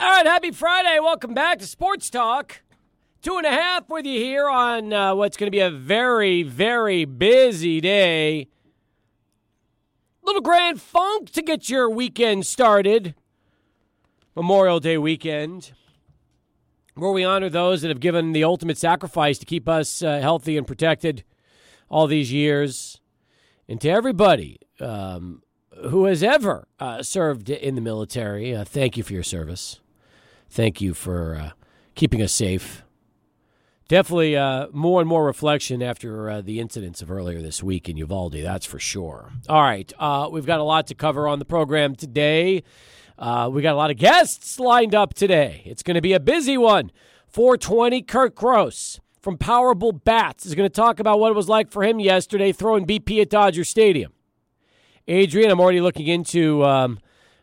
All right, happy Friday. Welcome back to Sports Talk. Two and a half with you here on uh, what's going to be a very, very busy day. Little Grand Funk to get your weekend started. Memorial Day weekend, where we honor those that have given the ultimate sacrifice to keep us uh, healthy and protected all these years. And to everybody um, who has ever uh, served in the military, uh, thank you for your service. Thank you for uh, keeping us safe. Definitely uh, more and more reflection after uh, the incidents of earlier this week in Uvalde, that's for sure. All right, uh, we've got a lot to cover on the program today. Uh, we got a lot of guests lined up today. It's going to be a busy one. 420, Kurt Gross from Powerbull Bats is going to talk about what it was like for him yesterday throwing BP at Dodger Stadium. Adrian, I'm already looking into um,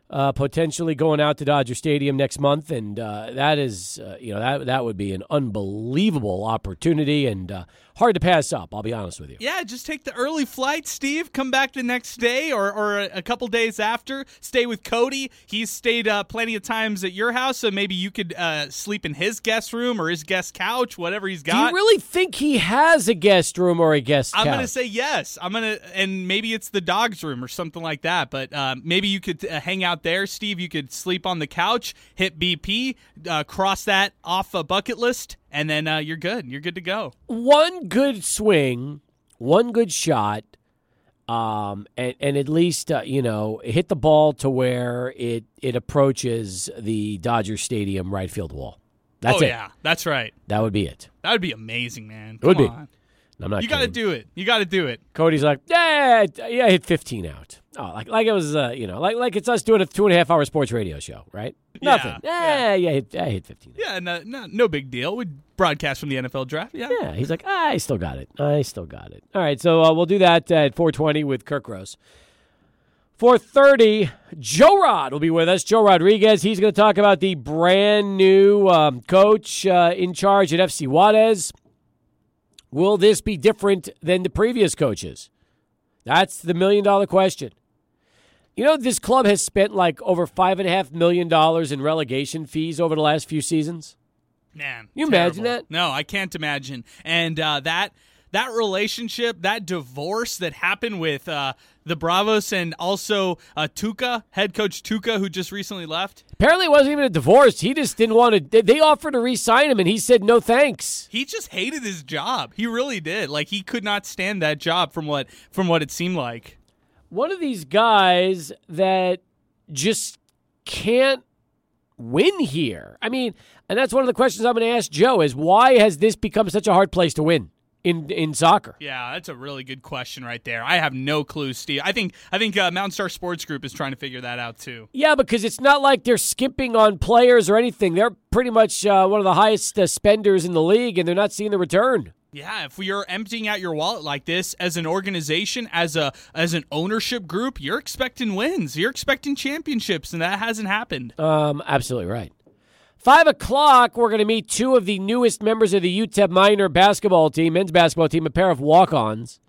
uh, potentially going out to Dodger Stadium next month, and uh, that is, uh, you know, that that would be an unbelievable opportunity and uh, hard to pass up. I'll be honest with you. Yeah, just take the early flight, Steve. Come back the next day or, or a couple days after. Stay with Cody. He's stayed uh, plenty of times at your house, so maybe you could uh, sleep in his guest room or his guest couch, whatever he's got. Do you really think he has a guest room or a guest? I'm couch? gonna say yes. I'm gonna, and maybe it's the dog's room or something like that. But uh, maybe you could uh, hang out there, Steve. You could sleep on the couch, hit BP, uh, cross that off a bucket list, and then uh, you're good. You're good to go. one good swing, one good shot, um, and and at least uh, you know hit the ball to where it it approaches the Dodger Stadium right field wall. That's oh it. yeah, that's right. That would be it. That would be amazing, man. It would Come be. I'm not. You got to do it. You got to do it. Cody's like, yeah, yeah, I hit 15 out. Oh, like like it was, uh, you know, like like it's us doing a two and a half hour sports radio show, right? Nothing. yeah. Yeah, yeah, I hit, I hit 15. Yeah, no, no, no big deal. We broadcast from the NFL draft. Yeah. Yeah, he's like, ah, I still got it. I still got it. All right, so uh, we'll do that at 420 with Kurt Gross. 430, Joe Rod will be with us. Joe Rodriguez. He's going to talk about the brand new um, coach uh, in charge at FC Juarez. Will this be different than the previous coaches? That's the million dollar question. You know, this club has spent like over five and a half million dollars in relegation fees over the last few seasons. Man, You imagine that? No, I can't imagine. And uh, that that relationship, that divorce that happened with uh, the Bravos and also uh, Tuca, head coach Tuca, who just recently left. Apparently, it wasn't even a divorce. He just didn't want to. they- offered to re-sign him, and he said no thanks. He just hated his job. He really did. Like he could not stand that job from what from what it seemed like. One of these guys that just can't win here. I mean, and that's one of the questions I'm going to ask Joe: is why has this become such a hard place to win in in soccer? Yeah, that's a really good question right there. I have no clue, Steve. I think I think uh, Mountain Star Sports Group is trying to figure that out too. Yeah, because it's not like they're skimping on players or anything. They're pretty much uh, one of the highest uh, spenders in the league, and they're not seeing the return. Yeah, if you're emptying out your wallet like this as an organization, as a as an ownership group, you're expecting wins. You're expecting championships, and that hasn't happened. Um, absolutely right. Five o'clock, we're going to meet two of the newest members of the UTEP minor basketball team, men's basketball team, a pair of walk-ons.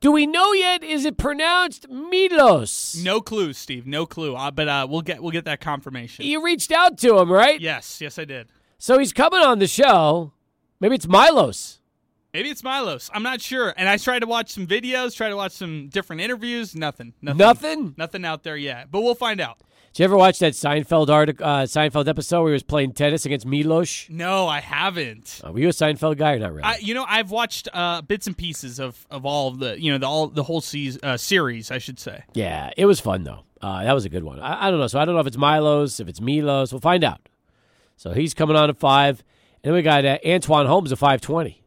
Do we know yet? Is it pronounced Milos? No clue, Steve. No clue. Uh, but uh, we'll get we'll get that confirmation. You reached out to him, right? Yes, yes, I did. So he's coming on the show. Maybe it's Milos. Maybe it's Milos. I'm not sure. And I tried to watch some videos, try to watch some different interviews. Nothing. Nothing. Nothing? Nothing out there yet. But we'll find out. Did you ever watch that Seinfeld article, uh, Seinfeld episode where he was playing tennis against Milos? No, I haven't. Uh, were you a Seinfeld guy or not really? I, you know, I've watched uh, bits and pieces of, of all of the, you know, the all the whole season, uh, series, I should say. Yeah, it was fun though. Uh, that was a good one. I, I don't know. So I don't know if it's Milos, if it's Milos. We'll find out. So he's coming on at five, and then we got uh, Antwonne Holmes at five twenty.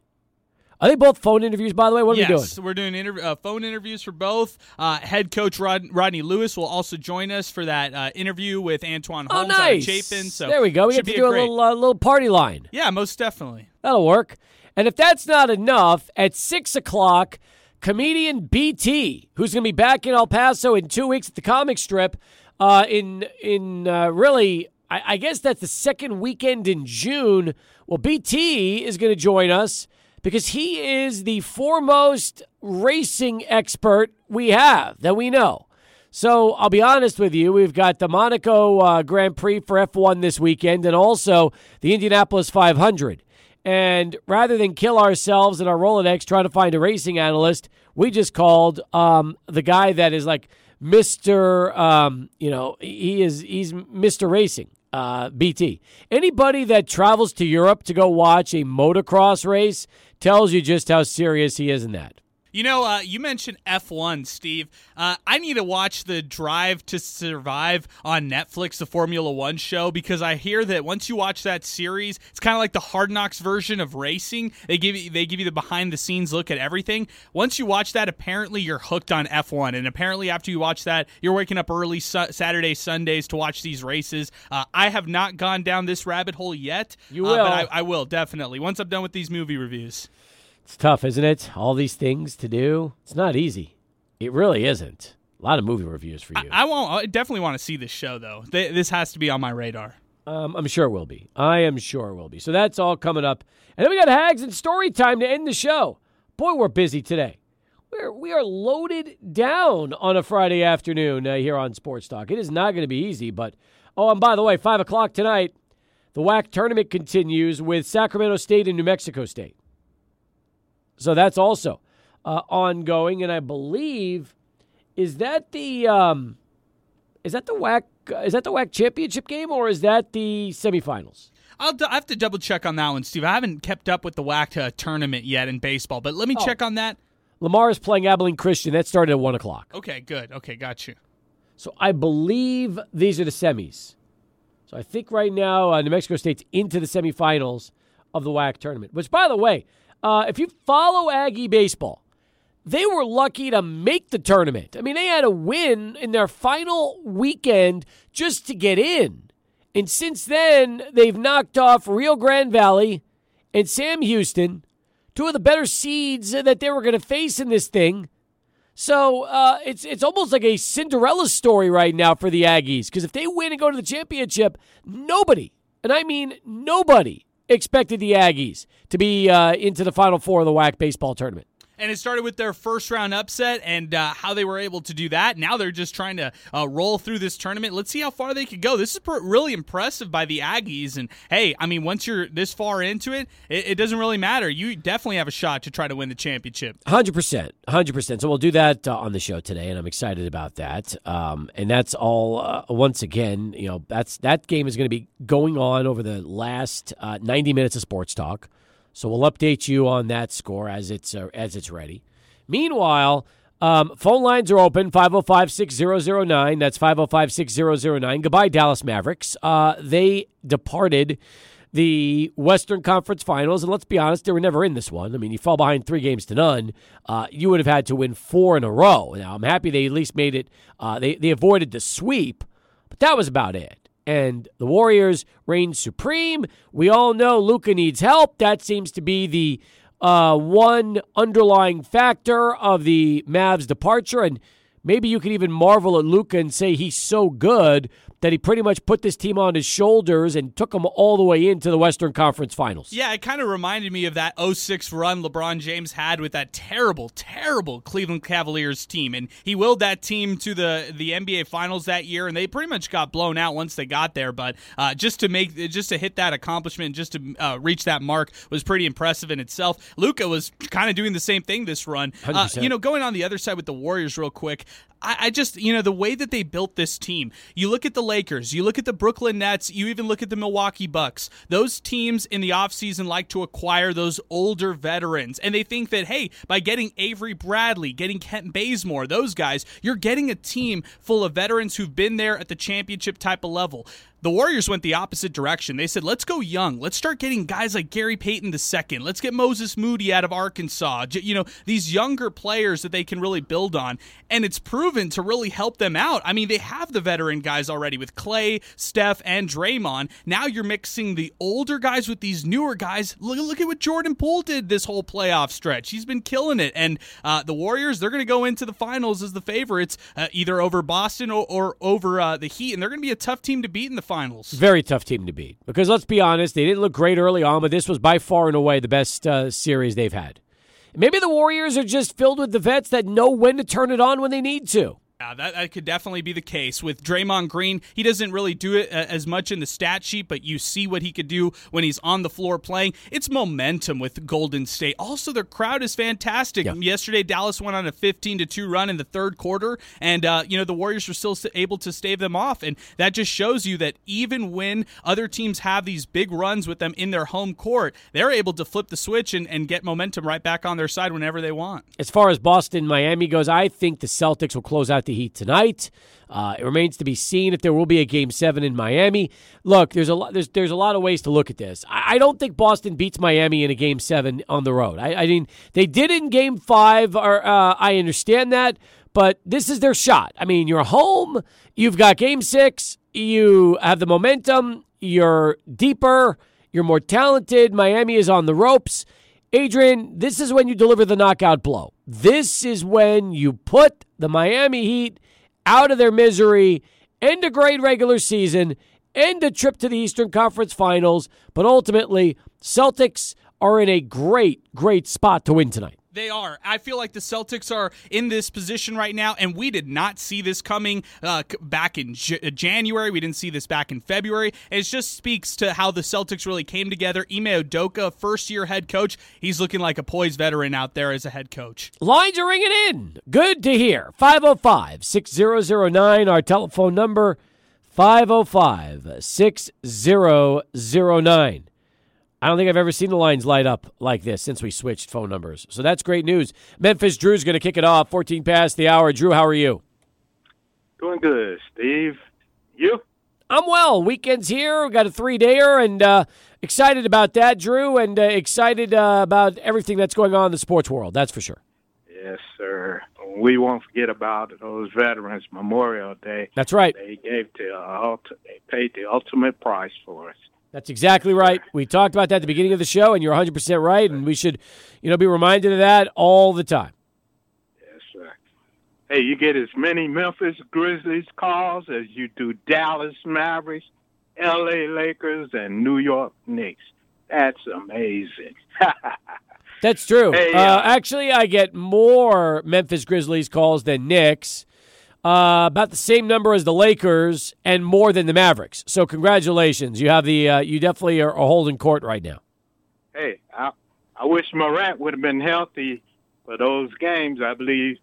Are they both phone interviews, by the way? What are yes, we doing? Yes, we're doing interv- uh, phone interviews for both. Uh, head coach Rod- Rodney Lewis will also join us for that uh, interview with Antwonne Oh, Holmes of nice. Chapin. So there we go. We get to do a great- little uh, little party line. Yeah, most definitely. That'll work. And if that's not enough, at six o'clock, comedian BT, who's going to be back in El Paso in two weeks at the comic strip, uh, in in uh, really, I, I guess that's the second weekend in June. Well, BT is going to join us because he is the foremost racing expert we have that we know. So I'll be honest with you. We've got the Monaco uh, Grand Prix for F1 this weekend and also the Indianapolis 500. And rather than kill ourselves and our Rolodex trying to find a racing analyst, we just called um, the guy that is like Mr. Um, you know, he is he's Mr. Racing. Uh, BT. Anybody that travels to Europe to go watch a motocross race tells you just how serious he is in that. You know, uh, you mentioned F1, Steve. Uh, I need to watch the Drive to Survive on Netflix, the Formula One show, because I hear that once you watch that series, it's kind of like the Hard Knocks version of racing. They give you they give you the behind the scenes look at everything. Once you watch that, apparently you're hooked on F1, and apparently after you watch that, you're waking up early su- Saturday, Sundays to watch these races. Uh, I have not gone down this rabbit hole yet. You will, but I, I will definitely once I'm done with these movie reviews. It's tough, isn't it? All these things to do. It's not easy. It really isn't. A lot of movie reviews for you. I, I won't. I definitely want to see this show though. Th- this has to be on my radar. Um, I'm sure it will be. I am sure it will be. So that's all coming up. And then we got Hags and story time to end the show. Boy, we're busy today. We're we are loaded down on a Friday afternoon uh, here on Sports Talk. It is not going to be easy, but oh, and by the way, five o'clock tonight, the WAC tournament continues with Sacramento State and New Mexico State. So that's also uh, ongoing, and I believe is that the um, is that the WAC is that the WAC championship game or is that the semifinals? I'll d- I have to double check on that one, Steve. I haven't kept up with the WAC uh, tournament yet in baseball, but let me Oh. check on that. Lamar is playing Abilene Christian. That started at one o'clock. Okay, good. Okay, got you. So I believe these are the semis. So I think right now uh, New Mexico State's into the semifinals of the WAC tournament. Which, by the way, uh, if you follow Aggie baseball, they were lucky to make the tournament. I mean, they had a win in their final weekend just to get in. And since then, they've knocked off Rio Grande Valley and Sam Houston, two of the better seeds that they were going to face in this thing. So uh, it's it's almost like a Cinderella story right now for the Aggies because if they win and go to the championship, nobody, and I mean nobody, expected the Aggies to be uh, into the Final Four of the WAC baseball tournament. And it started with their first round upset and uh, how they were able to do that. Now they're just trying to uh, roll through this tournament. Let's see how far they could go. This is pr- really impressive by the Aggies. And hey, I mean, once you're this far into it, it, it doesn't really matter. You definitely have a shot to try to win the championship. Hundred percent, hundred percent. So we'll do that uh, on the show today, and I'm excited about that. Um, and that's all. Uh, once again, you know, that's that game is going to be going on over the last uh, 90 minutes of sports talk. So we'll update you on that score as it's uh, as it's ready. Meanwhile. Um, phone lines are open 505 6009. That's 505 6009. Goodbye, Dallas Mavericks. Uh, they departed the Western Conference Finals, and let's be honest, they were never in this one. I mean, you fall behind three games to none, uh, you would have had to win four in a row. Now, I'm happy they at least made it. Uh, they they avoided the sweep, but that was about it. And the Warriors reign supreme. We all know Luka needs help. That seems to be the uh, one underlying factor of the Mavs' departure, and maybe you could even marvel at Luka and say he's so good that he pretty much put this team on his shoulders and took them all the way into the Western Conference Finals. Yeah, it kind of reminded me of that 06 run LeBron James had with that terrible, terrible Cleveland Cavaliers team. And he willed that team to the, the NBA Finals that year, and they pretty much got blown out once they got there. But uh, just to make, just to hit that accomplishment, just to uh, reach that mark was pretty impressive in itself. Luka was kind of doing the same thing this run. Uh, you know, going on the other side with the Warriors, real quick. I, I just, you know, the way that they built this team. You look at the Lakers, you look at the Brooklyn Nets, you even look at the Milwaukee Bucks. Those teams in the offseason like to acquire those older veterans. And they think that, hey, by getting Avery Bradley, getting Kent Bazemore, those guys, you're getting a team full of veterans who've been there at the championship type of level. The Warriors went the opposite direction. They said, let's go young. Let's start getting guys like Gary Payton II. Let's get Moses Moody out of Arkansas. You know, these younger players that they can really build on. And it's proven to really help them out. I mean, they have the veteran guys already with Clay, Steph, and Draymond. Now you're mixing the older guys with these newer guys. Look, look at what Jordan Poole did this whole playoff stretch. He's been killing it. And uh, the Warriors, they're going to go into the finals as the favorites, uh, either over Boston or, or over uh, the Heat. And they're going to be a tough team to beat in the finals. Very tough team to beat because let's be honest, they didn't look great early on, but this was by far and away the best uh, series they've had. Maybe the Warriors are just filled with the vets that know when to turn it on when they need to. Yeah, that, that could definitely be the case with Draymond Green. He doesn't really do it uh, as much in the stat sheet, but you see what he could do when he's on the floor playing. It's momentum with Golden State. Also, their crowd is fantastic. Yeah. Yesterday, Dallas went on a 15 to two run in the third quarter, and uh, you know the Warriors were still able to stave them off, and that just shows you that even when other teams have these big runs with them in their home court, they're able to flip the switch and, and get momentum right back on their side whenever they want. As far as Boston, Miami goes, I think the Celtics will close out the Heat tonight. Uh, it remains to be seen if there will be a Game Seven in Miami. Look, there's a lot. There's there's a lot of ways to look at this. I, I don't think Boston beats Miami in a Game Seven on the road. I, I mean, they did in Game Five. Or uh, I understand that, but this is their shot. I mean, you're home. You've got Game Six. You have the momentum. You're deeper. You're more talented. Miami is on the ropes. Adrian, this is when you deliver the knockout blow. This is when you put the Miami Heat out of their misery, end a great regular season, end a trip to the Eastern Conference Finals, but ultimately, Celtics are in a great, great spot to win tonight. They are. I feel like the Celtics are in this position right now, and we did not see this coming uh, back in J- uh, January. We didn't see this back in February. It just speaks to how the Celtics really came together. Ime Udoka, first year head coach, he's looking like a poised veteran out there as a head coach. Lines are ringing in. Good to hear. 505 6009, our telephone number 505 6009. I don't think I've ever seen the lines light up like this since we switched phone numbers. So that's great news. Memphis Drew's going to kick it off. 14 past the hour. Drew, how are you? Doing good, Steve. You? I'm well. Weekend's here. We've got a three dayer and uh, excited about that, Drew, and uh, excited uh, about everything that's going on in the sports world. That's for sure. Yes, sir. We won't forget about those Veterans Memorial Day. That's right. They gave the uh, they paid the ultimate price for us. That's exactly right. We talked about that at the beginning of the show, and you're 100% right. And we should, you know, be reminded of that all the time. Yes, sir. Hey, you get as many Memphis Grizzlies calls as you do Dallas Mavericks, L.A. Lakers, and New York Knicks. That's amazing. That's true. Hey, uh, uh, actually, I get more Memphis Grizzlies calls than Knicks uh, about the same number as the Lakers and more than the Mavericks. So congratulations, you have the uh, you definitely are, holding court right now. Hey, I, I wish Morant would have been healthy for those games. I believe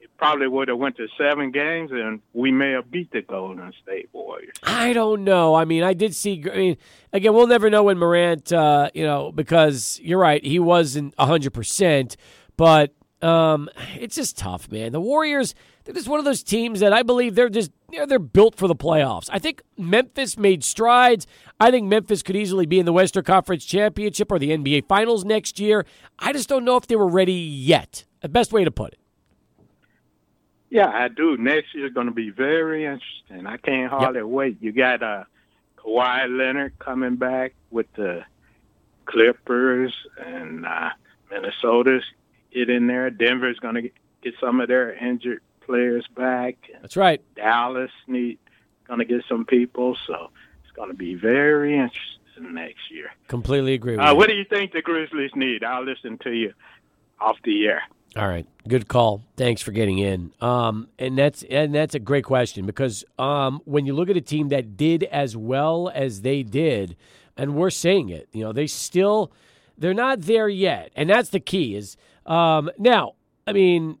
it probably would have went to seven games, and we may have beat the Golden State Warriors. I don't know. I mean, I did see. I mean, again, we'll never know when Morant, uh, you know, because you're right, he wasn't hundred percent, but um, it's just tough, man. The Warriors they're just one of those teams that I believe they're just you know, they're built for the playoffs. I think Memphis made strides. I think Memphis could easily be in the Western Conference Championship or the NBA Finals next year. I just don't know if they were ready yet. The best way to put it. Yeah, I do. Next year is going to be very interesting. I can't hardly yep. wait. You got uh, Kawhi Leonard coming back with the Clippers and uh, Minnesota's get in there. Denver's going to get some of their injured players back. That's right. Dallas need going to get some people, so it's going to be very interesting next year. Completely agree. Uh, what do you think the Grizzlies need? I'll listen to you off the air. All right, good call. Thanks for getting in. Um, and that's and that's a great question because um, when you look at a team that did as well as they did, and we're saying it, you know, they still they're not there yet, and that's the key. Is um, now, I mean,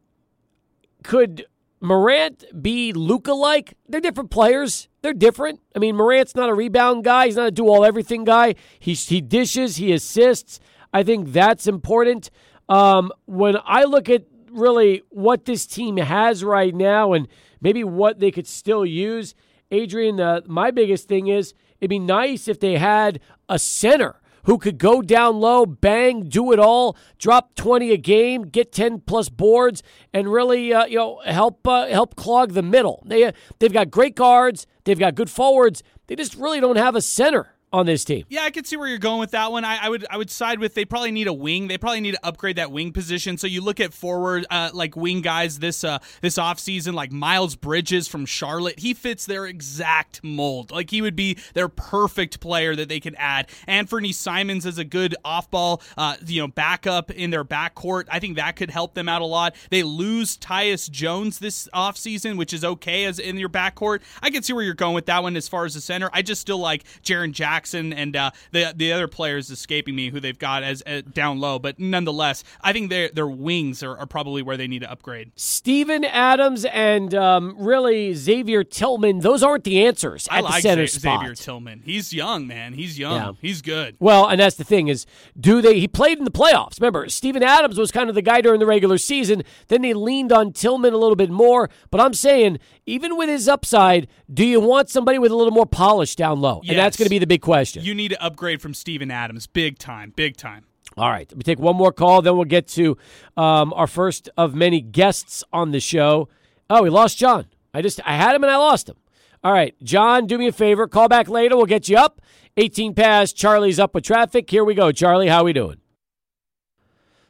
could Morant be Luka like? They're different players. They're different. I mean, Morant's not a rebound guy. He's not a do all everything guy. He he dishes. He assists. I think that's important. Um, when I look at really what this team has right now and maybe what they could still use, Adrian, uh, my biggest thing is it'd be nice if they had a center who could go down low, bang, do it all, drop 20 a game, get 10 plus boards, and really uh, you know help uh, help clog the middle. They uh, they've got great guards, they've got good forwards. They just really don't have a center on this team. Yeah, I could see where you're going with that one. I, I, would I would side with they probably need a wing. They probably need to upgrade that wing position. So you look at forward uh, like wing guys this uh, this offseason, like Miles Bridges from Charlotte. He fits their exact mold. Like he would be their perfect player that they could add. Anthony Simons is a good off ball uh, you know backup in their backcourt. I think that could help them out a lot. They lose Tyus Jones this offseason, which is okay as in your backcourt. I can see where you're going with that one as far as the center. I just still like Jaren Jackson and uh, the the other players escaping me who they've got as uh, down low, but nonetheless, I think their their wings are, are, probably where they need to upgrade. Steven Adams and um, really Xavier Tillman, those aren't the answers at I like the center Z- spot. Xavier Tillman, he's young, man. He's young. Yeah. He's good. Well, and that's the thing is, do they? He played in the playoffs. Remember, Steven Adams was kind of the guy during the regular season. Then they leaned on Tillman a little bit more. But I'm saying, even with his upside, do you want somebody with a little more polish down low? Yes. And that's going to be the big question. You need to upgrade from Steven Adams, big time, big time. All right, let me take one more call, then we'll get to um, our first of many guests on the show. Oh, we lost John. I just I had him and I lost him. All right, John, do me a favor. Call back later. We'll get you up. 18 past. Charlie's up with traffic. Here we go. Charlie, how we doing?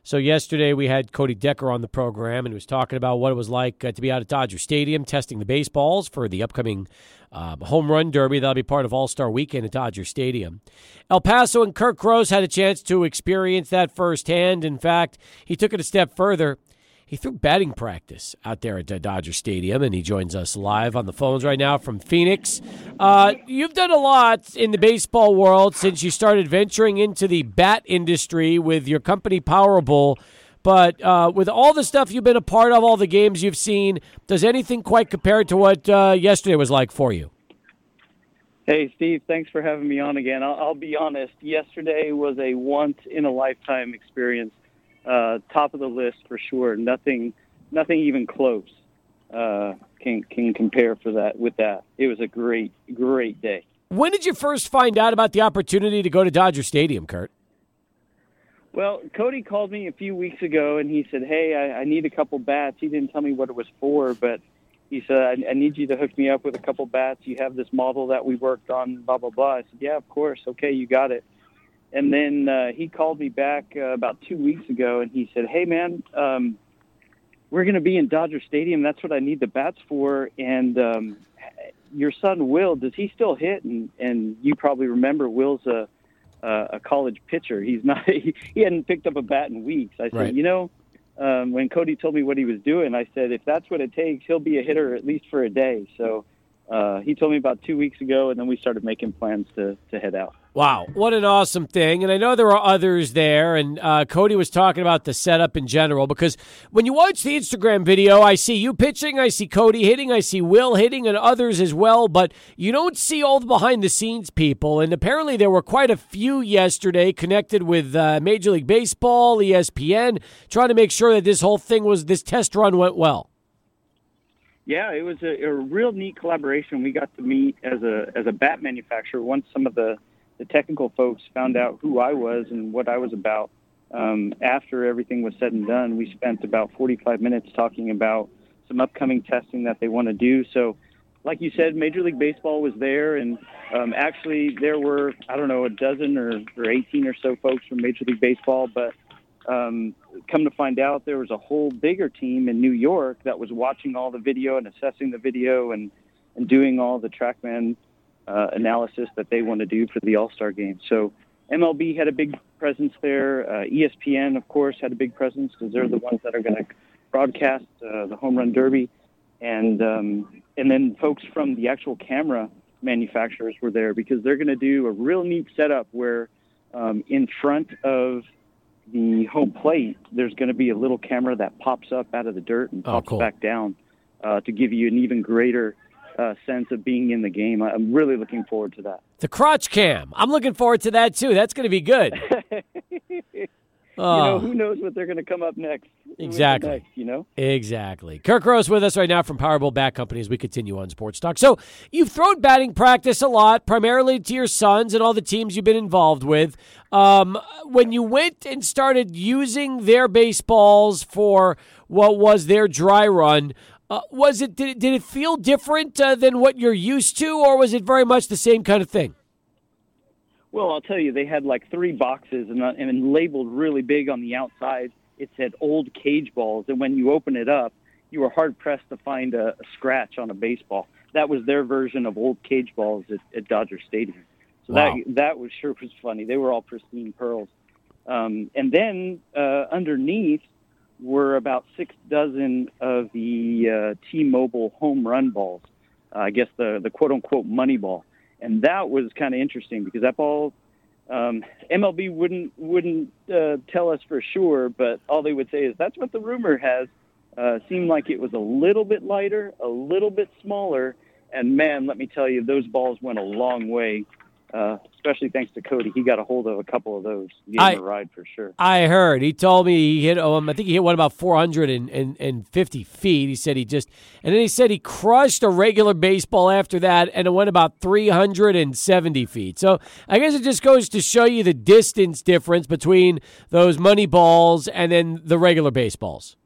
So yesterday we had Cody Decker on the program and he was talking about what it was like uh, to be out at Dodger Stadium testing the baseballs for the upcoming um, home run derby that'll be part of All Star Weekend at Dodger Stadium. El Paso and Kurt Gross had a chance to experience that firsthand. In fact, he took it a step further he threw batting practice out there at Dodger Stadium, and he joins us live on the phones right now from Phoenix. Uh, you've done a lot in the baseball world since you started venturing into the bat industry with your company Powerbull. But uh, with all the stuff you've been a part of, all the games you've seen, does anything quite compare to what uh, yesterday was like for you? Hey, Steve, thanks for having me on again. I'll, I'll be honest, yesterday was a once in a lifetime experience uh, top of the list for sure. Nothing, nothing even close uh, can can compare for that with that. It was a great, great day. When did you first find out about the opportunity to go to Dodger Stadium, Kurt? Well, Cody called me a few weeks ago and he said, "Hey, I, I need a couple bats." He didn't tell me what it was for, but he said, I, "I need you to hook me up with a couple bats. You have this model that we worked on, blah blah blah." I said, "Yeah, of course. Okay, you got it." And then uh, he called me back uh, about two weeks ago, and he said, "Hey, man, um, we're going to be in Dodger Stadium. That's what I need the bats for. And um, your son Will, does he still hit? And and you probably remember Will's a a college pitcher. He's not. He, he hadn't picked up a bat in weeks. I said, right. you know." Um, when Cody told me what he was doing, I said, if that's what it takes, he'll be a hitter at least for a day. So uh, he told me about two weeks ago, and then we started making plans to, to head out. Wow, what an awesome thing. And I know there are others there, and uh, Cody was talking about the setup in general because when you watch the Instagram video, I see you pitching, I see Cody hitting, I see Will hitting, and others as well, but you don't see all the behind the scenes people. And apparently, there were quite a few yesterday connected with uh, Major League Baseball, ESPN, trying to make sure that this whole thing was, this test run went well. Yeah, it was a, a real neat collaboration. We got to meet as a as a bat manufacturer once some of the the technical folks found out who I was and what I was about. Um, after everything was said and done, we spent about 45 minutes talking about some upcoming testing that they want to do. So, like you said, Major League Baseball was there, and um, actually there were I don't know a dozen or, or 18 or so folks from Major League Baseball, but um, come to find out there was a whole bigger team in New York that was watching all the video and assessing the video and and doing all the TrackMan uh, analysis that they want to do for the All Star game. So MLB had a big presence there. Uh, ESPN, of course, had a big presence because they're the ones that are going to broadcast uh, the home run derby, and um, and then folks from the actual camera manufacturers were there because they're going to do a real neat setup where um, in front of the home plate there's going to be a little camera that pops up out of the dirt and Oh, pops cool. back down uh, to give you an even greater uh, sense of being in the game. I'm really looking forward to that. The crotch cam. I'm looking forward to that too. That's going to be good. You know, Oh, who knows what they're going to come up next? Exactly. Next, you know. exactly. Kurt Gross with us right now from Powerbull Bat Company as we continue on Sports Talk. So you've thrown batting practice a lot, primarily to your sons and all the teams you've been involved with. Um, when you went and started using their baseballs for what was their dry run, uh, was it did, it did it feel different uh, than what you're used to, or was it very much the same kind of thing? Well, I'll tell you, they had like three boxes and, uh, and labeled really big on the outside. It said old cage balls, and when you open it up, you were hard pressed to find a, a scratch on a baseball. That was their version of old cage balls at, at Dodger Stadium. So Wow. that that was sure was funny. They were all pristine pearls. Um, and then uh, underneath were about six dozen of the uh, T-Mobile home run balls. Uh, I guess the the quote unquote money ball, and that was kind of interesting because that ball. Um, MLB wouldn't wouldn't uh, tell us for sure, but all they would say is that's what the rumor has. Uh, seemed like it was a little bit lighter, a little bit smaller, and man, let me tell you, those balls went a long way. Uh, especially thanks to Cody, he got a hold of a couple of those. I- a ride for sure. I heard. He told me he hit. Um, I think he hit one about 450 feet. He said he just, and then he said he crushed a regular baseball after that, and it went about 370 feet. So I guess it just goes to show you the distance difference between those money balls and then the regular baseballs.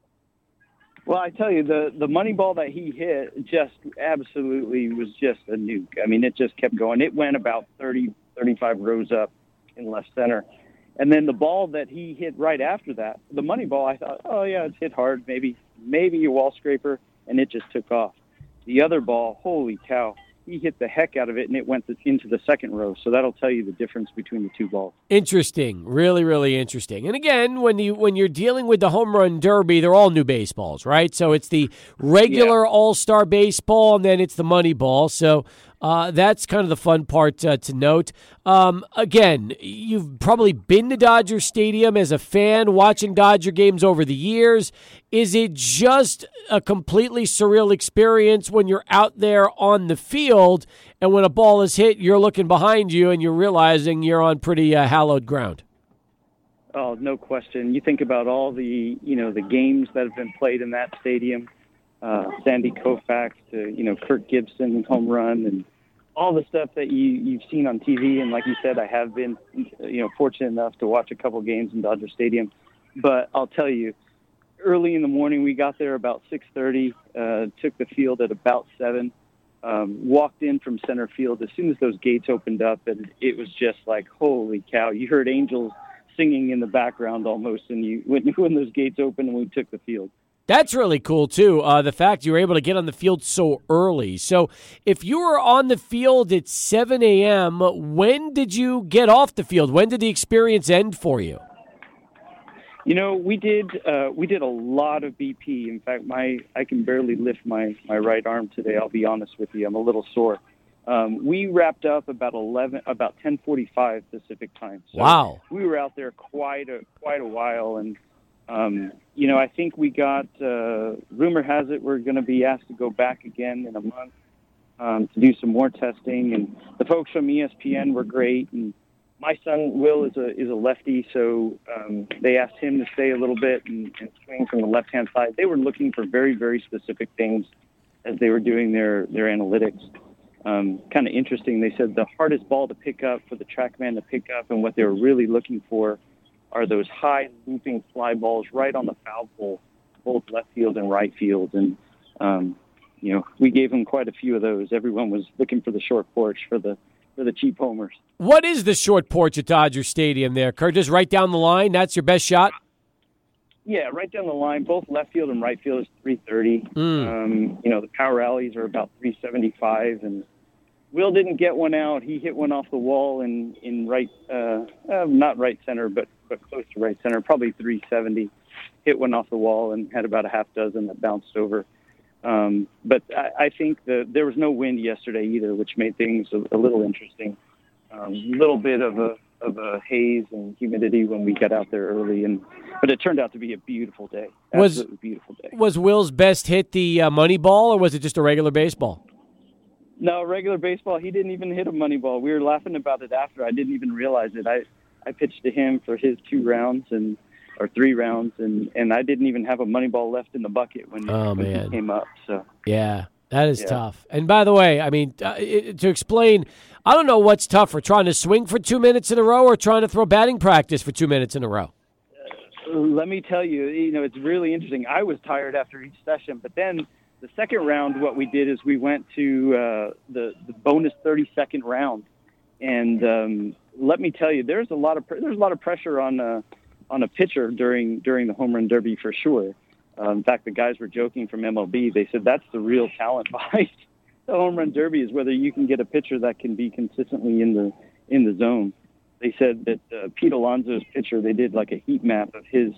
Well, I tell you, the the money ball that he hit just absolutely was just a nuke. I mean, it just kept going. It went about 30, 35 rows up in left center. And then the ball that he hit right after that, the money ball, I thought, oh yeah, it's hit hard, maybe maybe a wall scraper, and it just took off. The other ball, holy cow, he hit the heck out of it, and it went into the second row. So that'll tell you the difference between the two balls. Interesting, really, really interesting. And again, when you when you're dealing with the home run derby, they're all new baseballs, right? So it's the regular All Star baseball, and then it's the money ball. So uh, that's kind of the fun part uh, to note. Um, again, you've probably been to Dodger Stadium as a fan, watching Dodger games over the years. Is it just a completely surreal experience when you're out there on the field, and when a ball is hit, you're looking behind you and you're realizing you're on pretty uh, hallowed ground? Oh, no question. You think about all the you know the games that have been played in that stadium, uh, Sandy Koufax to you know Kirk Gibson home run and all the stuff that you you've seen on TV. And like you said, I have been you know fortunate enough to watch a couple games in Dodger Stadium. But I'll tell you, early in the morning we got there about 6:30. Uh, took the field at about seven. Um, walked in from center field as soon as those gates opened up, and it was just like, holy cow! You heard angels singing in the background almost, and you when when those gates opened and we took the field. That's really cool too. Uh, the fact you were able to get on the field so early. So, if you were on the field at 7 a.m., when did you get off the field? When did the experience end for you? You know, we did uh, we did a lot of BP. In fact, my I can barely lift my my right arm today. I'll be honest with you, I'm a little sore. Um, we wrapped up about 11 about 10:45 Pacific time. So Wow. we were out there quite a quite a while, and um, you know, I think we got. Uh, rumor has it we're going to be asked to go back again in a month um, to do some more testing, and the folks from ESPN were great. And my son Will is a is a lefty, so um, they asked him to stay a little bit and, and swing from the left hand side. They were looking for very very specific things as they were doing their their analytics. Um, kind of interesting. They said the hardest ball to pick up for the TrackMan to pick up, and what they were really looking for are those high looping fly balls right on the foul pole, both left field and right field. And um, you know, we gave them quite a few of those. Everyone was looking for the short porch for the for the cheap homers. What is the short porch at Dodger Stadium there, Kurt? Just right down the line. That's your best shot? Yeah, right down the line, both left field and right field is 330. Um, you know, the power alleys are about 375, and Will didn't get one out. He hit one off the wall in in right, uh, uh, not right center, but but close to right center, probably 370. Hit one off the wall and had about a half dozen that bounced over. Um, but I, I think the, there was no wind yesterday either, which made things a, a little interesting. A um, little bit of a of a haze and humidity when we got out there early, and but it turned out to be a beautiful day. Was- Absolutely beautiful day. Was Will's best hit the uh, money ball, or was it just a regular baseball? No, regular baseball. He didn't even hit a money ball. We were laughing about it after. I didn't even realize it. I I pitched to him for his two rounds and or three rounds, and and I didn't even have a money ball left in the bucket when, Oh, when man. he came up. So Yeah, that is Yeah. tough. And by the way, I mean, uh, it, to explain, I don't know what's tougher, trying to swing for two minutes in a row or trying to throw batting practice for two minutes in a row. let me tell you, you know, it's really interesting. I was tired after each session, but then the second round, what we did is we went to uh, the the bonus thirty second round, And um, let me tell you, there's a lot of there's a lot of pressure on uh, on a pitcher during during the home run derby for sure. Uh, in fact, the guys were joking from MLB. They said that's the real talent behind the home run derby is whether you can get a pitcher that can be consistently in the in the zone. They said that uh, Pete Alonso's pitcher, they did like a heat map of his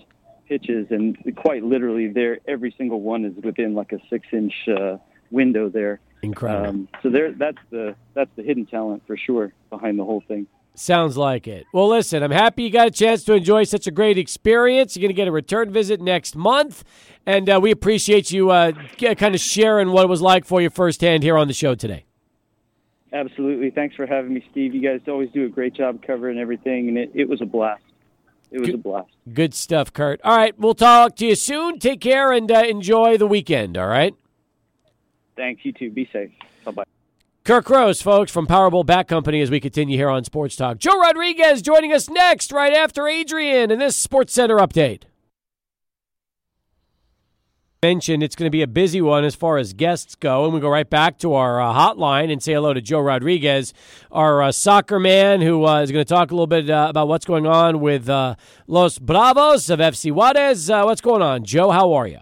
pitches, and quite literally, there every single one is within like a six inch uh, window there. Incredible. Um, so there, that's the that's the hidden talent for sure behind the whole thing. Sounds like it. Well, listen, I'm happy you got a chance to enjoy such a great experience. You're going to get a return visit next month, and uh, we appreciate you uh, kind of sharing what it was like for you firsthand here on the show today. Absolutely. Thanks for having me, Steve. You guys always do a great job covering everything, and it, it was a blast. It was good, a blast. Good stuff, Kurt. All right, we'll talk to you soon. Take care and uh, enjoy the weekend, all right? Thanks. You too. Be safe. Bye bye. Kurt Gross, folks, from Powerbull Bat Company as we continue here on Sports Talk. Joe Rodriguez joining us next, right after Adrian, in this Sports Center update. Mentioned it's going to be a busy one as far as guests go, and we go right back to our uh, hotline and say hello to Joe Rodriguez, our uh, soccer man, who uh, is going to talk a little bit uh, about what's going on with uh, Los Bravos of FC Juarez. Uh, what's going on, Joe? How are you?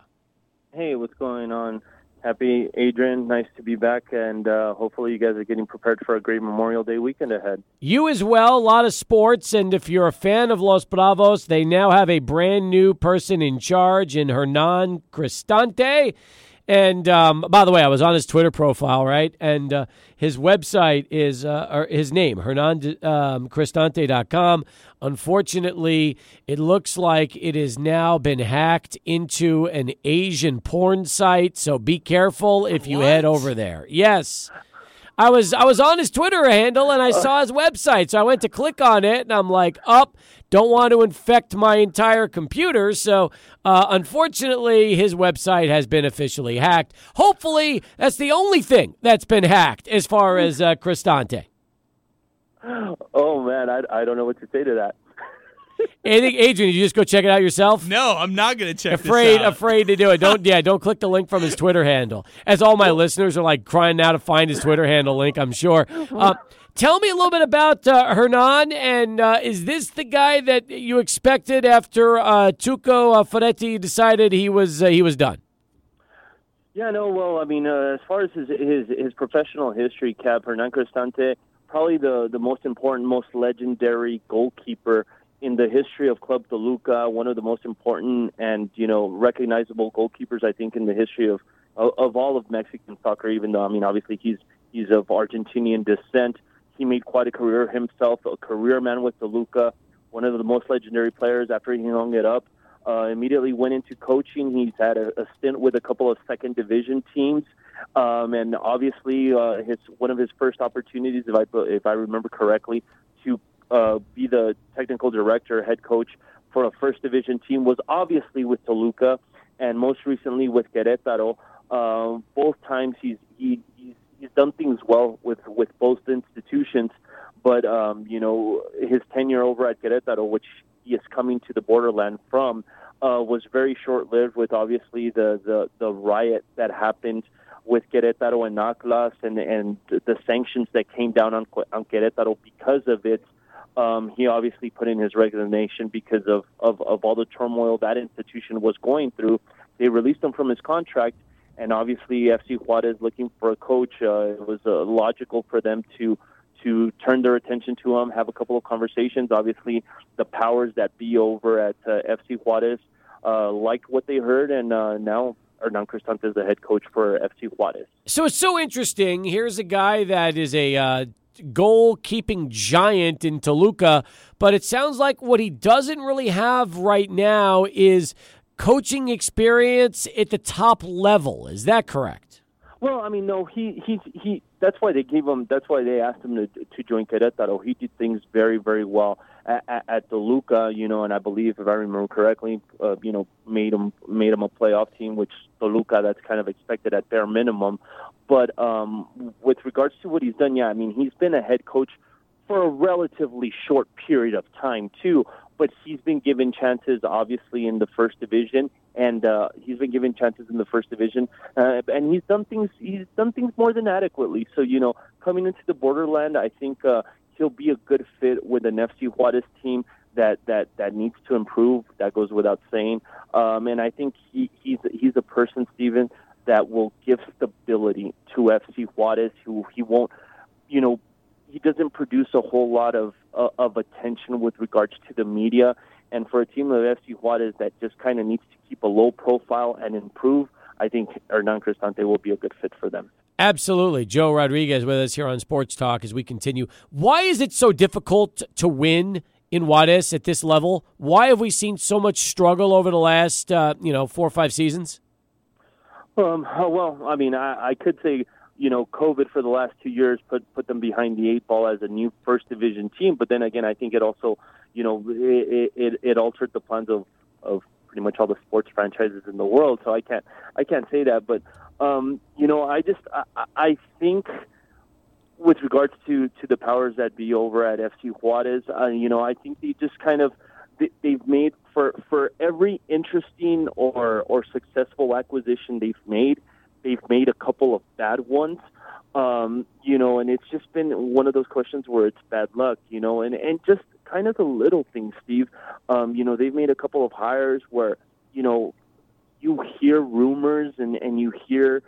Hey, what's going on? Happy, Adrian. Nice to be back, and uh, hopefully, you guys are getting prepared for a great Memorial Day weekend ahead. You as well. A lot of sports, and if you're a fan of Los Bravos, they now have a brand new person in charge in Hernan Cristante. And um, by the way, I was on his Twitter profile, right? And uh, his website is, uh, or his name, HernanCristante.com. Unfortunately, it looks like it has now been hacked into an Asian porn site. So be careful if you what? head over there. Yes. I was I was on his Twitter handle and I saw his website, so I went to click on it and I'm like, up, don't want to infect my entire computer. So uh, unfortunately, his website has been officially hacked. Hopefully, that's the only thing that's been hacked as far as uh, Cristante. Oh man, I, I don't know what to say to that. Anything, Adrian? You just go check it out yourself. No, I'm not going to check. It out. Afraid, afraid to do it. Don't, yeah, don't click the link from his Twitter handle. As all my listeners are like crying now to find his Twitter handle link. I'm sure. Uh, tell me a little bit about uh, Hernan, and uh, is this the guy that you expected after uh, Tuca uh, Ferretti decided he was uh, he was done? Yeah, no. Well, I mean, uh, as far as his his his professional history, Cap Hernan Cristante, probably the the most important, most legendary goalkeeper in the history of Club Toluca, one of the most important and you know recognizable goalkeepers I think in the history of of, of all of Mexican soccer. Even though I mean obviously he's he's of Argentinian descent, he made quite a career himself, a career man with Toluca, one of the most legendary players. After he hung it up, uh, immediately went into coaching. He's had a, a stint with a couple of second division teams. Um, and obviously, uh, his one of his first opportunities, if I if I remember correctly, to uh, be the technical director, head coach for a first division team was obviously with Toluca, and most recently with Querétaro. Uh, both times he's he, he's he's done things well with with both institutions, but um, you know his tenure over at Querétaro, which he is coming to the borderland from, uh, was very short lived. With obviously the the the riot that happened with Querétaro and Atlas and and the sanctions that came down on on Querétaro because of it um, he obviously put in his resignation because of, of, of all the turmoil that institution was going through. They released him from his contract, and obviously FC Juarez looking for a coach. Uh, it was uh, logical for them to to turn their attention to him, have a couple of conversations. Obviously, the powers that be over at uh, FC Juarez uh, liked what they heard, and uh, now Hernan Cristante is the head coach for FC Juarez. So it's so interesting. Here's a guy that is a uh, giant in Toluca, but it sounds like what he doesn't really have right now is coaching experience at the top level. Is that correct? Well, I mean, no, he he's he. That's why they gave him. That's why they asked him to to join Querétaro. He did things very very well at, at, at Toluca, you know, and I believe if I remember correctly, uh, you know, made him made him a playoff team, which Toluca that's kind of expected at bare minimum. But um, with regards to what he's done, yeah, I mean, he's been a head coach for a relatively short period of time too. But he's been given chances, obviously, in the first division, and uh, he's been given chances in the first division, uh, and he's done things. He's done things more than adequately. So you know, coming into the borderland, I think uh, he'll be a good fit with an FC Juarez team that that that needs to improve. That goes without saying. Um, and I think he, he's he's a person, Steven, that will give stability to FC Juarez. Who he won't, you know, he doesn't produce a whole lot of uh, of attention with regards to the media. And for a team of FC Juarez that just kind of needs to keep a low profile and improve, I think Hernan Cristante will be a good fit for them. Absolutely. Joe Rodriguez with us here on Sports Talk as we continue. Why is it so difficult to win in Juarez at this level? Why have we seen so much struggle over the last, uh, you know, four or five seasons? Um, well, I mean, I, I could say you know, COVID for the last two years put put them behind the eight ball as a new first division team. But then again, I think it also, you know, it it, it altered the plans of of pretty much all the sports franchises in the world. So I can't I can't say that. But um, you know, I just I, I think with regards to to the powers that be over at FC Juarez, uh, you know, I think they just kind of they, they've made for for every interesting or or successful acquisition they've made they've made a couple of bad ones. Um, you know, and it's just been one of those questions where it's bad luck, you know, and, and just kind of the little things, Steve. Um, you know, they've made a couple of hires where, you know, you hear rumors and, and you hear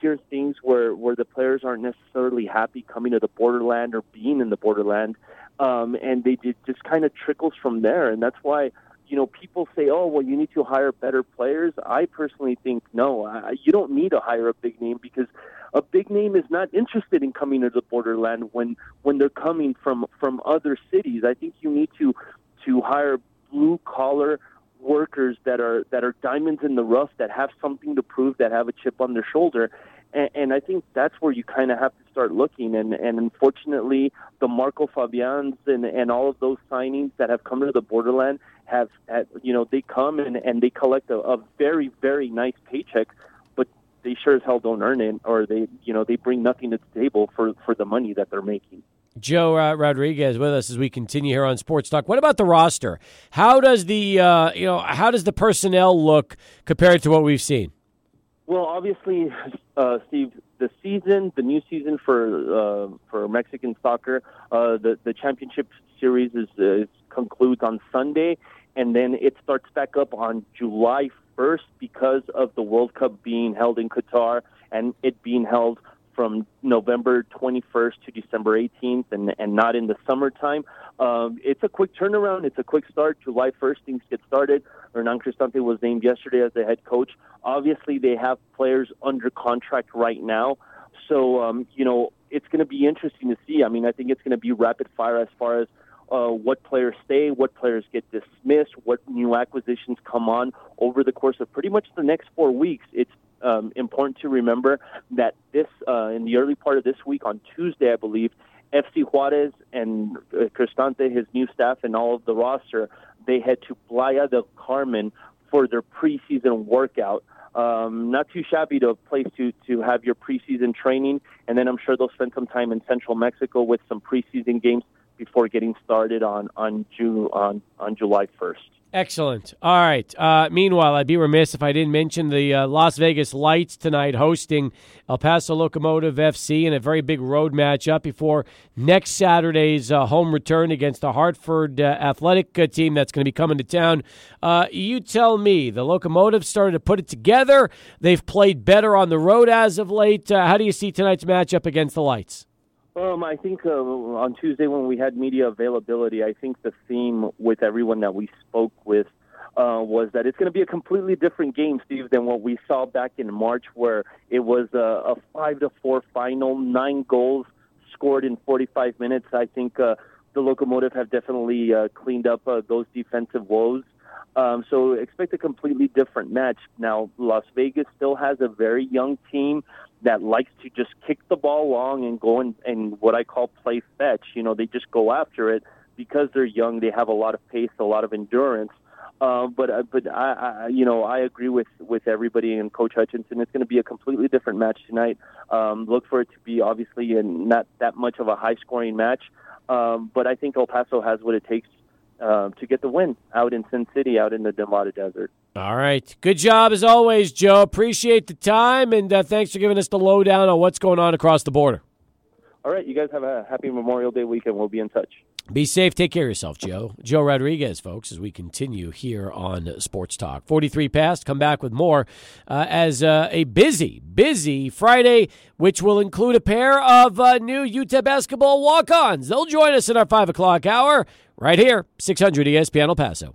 hear things where, where the players aren't necessarily happy coming to the borderland or being in the borderland. Um, and they it just kind of trickles from there. And that's why you know, people say, "Oh, well, you need to hire better players." I personally think no. I, you don't need to hire a big name because a big name is not interested in coming to the borderland when when they're coming from from other cities. I think you need to to hire blue collar workers that are that are diamonds in the rough that have something to prove that have a chip on their shoulder and, and I think that's where you kind of have to start looking. And, and unfortunately, the Marco Fabians and, and all of those signings that have come to the borderland have, have you know, they come and, and they collect a, a very, very nice paycheck, but they sure as hell don't earn it, or they, you know, they bring nothing to the table for, for the money that they're making. Joe uh, Rodriguez with us as we continue here on Sports Talk. What about the roster? How does the uh, you know how does the personnel look compared to what we've seen? Well, obviously, uh, Steve, the season, the new season for uh, for Mexican soccer, uh, the the championship series is, is concludes on Sunday, and then it starts back up on July 1st because of the World Cup being held in Qatar and it being held from November 21st to December 18th and, and not in the summertime. Um, it's a quick turnaround. It's a quick start. July 1st, things get started. Hernan Cristante was named yesterday as the head coach. Obviously, they have players under contract right now. So, um, you know, it's going to be interesting to see. I mean, I think it's going to be rapid fire as far as uh, what players stay, what players get dismissed, what new acquisitions come on over the course of pretty much the next four weeks. It's um, important to remember that this, uh, in the early part of this week, on Tuesday, I believe, FC Juarez and uh, Cristante, his new staff, and all of the roster, they head to Playa del Carmen for their preseason workout. Um, not too shabby to a place to to have your preseason training, and then I'm sure they'll spend some time in Central Mexico with some preseason games before getting started on on June on on July 1st. Excellent. All right. Uh, meanwhile, I'd be remiss if I didn't mention the uh, Las Vegas Lights tonight hosting El Paso Locomotive FC in a very big road matchup before next Saturday's uh, home return against the Hartford uh, Athletic uh, team that's going to be coming to town. Uh, you tell me, the Locomotive started to put it together. They've played better on the road as of late. how do you see tonight's matchup against the Lights? Um, I think uh, on Tuesday when we had media availability, I think the theme with everyone that we spoke with uh, was that it's going to be a completely different game, Steve, than what we saw back in March, where it was a, a five to four final, nine goals scored in 45 minutes. I think uh, the Locomotive have definitely uh, cleaned up uh, those defensive woes. Um, so expect a completely different match. Now, Las Vegas still has a very young team that likes to just kick the ball long and go and, and what I call play fetch. You know, they just go after it because they're young. They have a lot of pace, a lot of endurance. Uh, but uh, but I, I you know I agree with with everybody and Coach Hutchinson. It's going to be a completely different match tonight. Um, look for it to be obviously a, not that much of a high scoring match, um, but I think El Paso has what it takes uh, to get the win out in Sin City, out in the Nevada desert. All right. Good job as always, Joe. Appreciate the time, and uh, thanks for giving us the lowdown on what's going on across the border. All right, you guys have a happy Memorial Day weekend. We'll be in touch. Be safe. Take care of yourself, Joe. Joe Rodriguez, folks, as we continue here on Sports Talk. 43 past. Come back with more uh, as uh, a busy, busy Friday, which will include a pair of uh, new UTEP basketball walk ons. They'll join us in our 5 o'clock hour right here, 600 ESPN El Paso.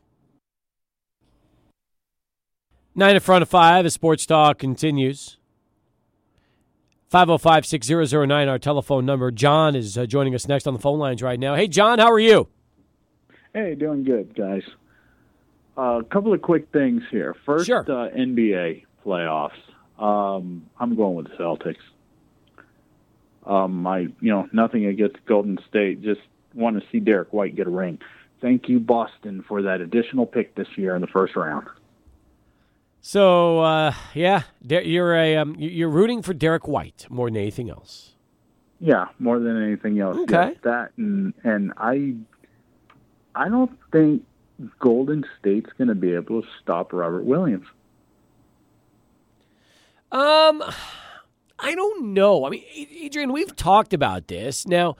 Nine in front of five as Sports Talk continues. 505 6009, our telephone number. John is uh, joining us next on the phone lines right now. Hey, John, how are you? Hey, doing good, guys. A uh, couple of quick things here. First, Sure. uh, NBA playoffs. Um, I'm going with the Celtics. Um, I, you know, nothing against Golden State. Just want to see Derrick White get a ring. Thank you, Boston, for that additional pick this year in the first round. So, uh, yeah, you're a um, you- you're rooting for Derrick White more than anything else. Yeah, more than anything else. Okay. Yes, that and and I, I don't think Golden State's going to be able to stop Robert Williams. Um, I don't know. I mean, Adrian, we've talked about this. Now,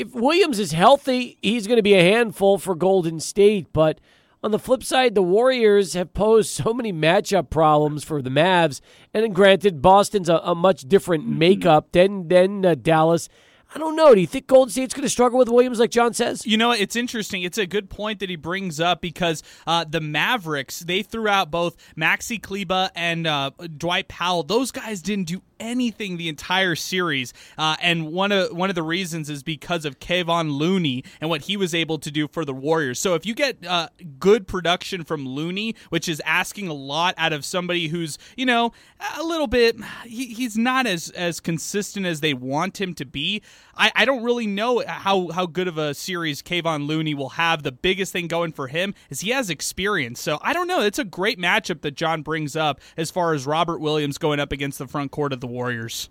if Williams is healthy, he's going to be a handful for Golden State. But on the flip side, the Warriors have posed so many matchup problems for the Mavs. And granted, Boston's a, a much different makeup than than uh, Dallas. I don't know. Do you think Golden State's going to struggle with Williams, like John says? You know, it's interesting. It's a good point that he brings up because uh, the Mavericks they threw out both Maxi Kleber and uh, Dwight Powell. Those guys didn't do anything the entire series, uh, and one of one of the reasons is because of Kevon Looney and what he was able to do for the Warriors. So if you get uh, good production from Looney, which is asking a lot out of somebody who's you know a little bit, he, he's not as as consistent as they want him to be. I, I don't really know how how good of a series Kevon Looney will have. The biggest thing going for him is he has experience. So I don't know. It's a great matchup that John brings up as far as Robert Williams going up against the front court of the Warriors.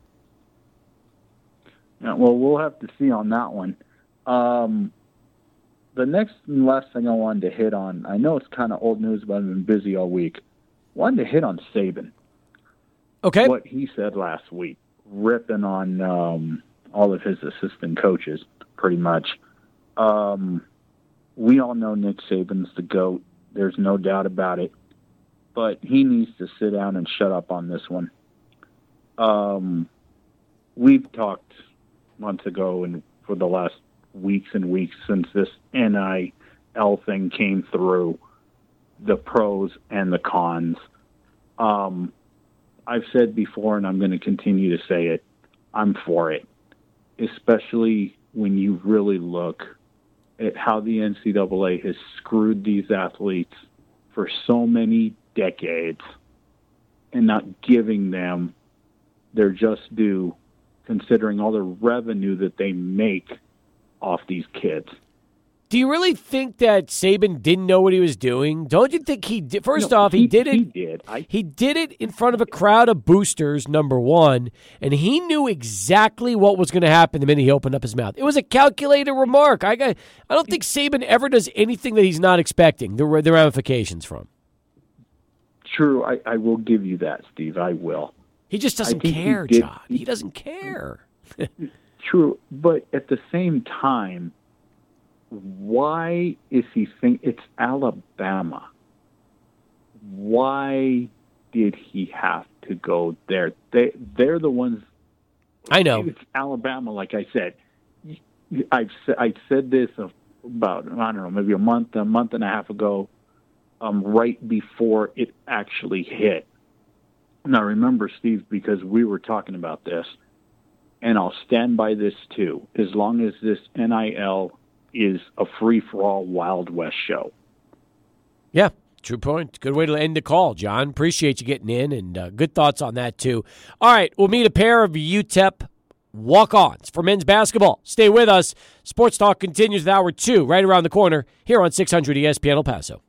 Yeah, well, we'll have to see on that one. Um, the next and last thing I wanted to hit on, I know it's kind of old news, but I've been busy all week. Wanted to hit on Saban, Okay. what he said last week, ripping on um, all of his assistant coaches, pretty much. Um, we all know Nick Saban's the goat. There's no doubt about it. But he needs to sit down and shut up on this one. Um, we've talked months ago and for the last weeks and weeks since this NIL thing came through, the pros and the cons. Um, I've said before, and I'm going to continue to say it, I'm for it, especially when you really look at how the NCAA has screwed these athletes for so many decades and not giving them their just due considering all the revenue that they make off these kids. Do you really think that Saban didn't know what he was doing? Don't you think he did? First No, off, he, did it. He did. I, He did it in front of a crowd of boosters, number one, and he knew exactly what was going to happen the minute he opened up his mouth. It was a calculated remark. I got, I don't think Saban ever does anything that he's not expecting the, the ramifications from. true, I, I will give you that, Steve. I will. He just doesn't think he care, John. He doesn't care. True, but at the same time, why is he think it's Alabama? Why did he have to go there? They they're the ones. I know. It's Alabama, like I said. I've said I said this about I don't know maybe a month a month and a half ago, um, right before it actually hit. Now remember, Steve, because we were talking about this, and I'll stand by this too. As long as this NIL is a free for all Wild West show. Yeah, true point. Good way to end the call, John. Appreciate you getting in and uh, good thoughts on that, too. All right, we'll meet a pair of UTEP walk ons for men's basketball. Stay with us. Sports Talk continues with hour two right around the corner here on 600 ESPN El Paso.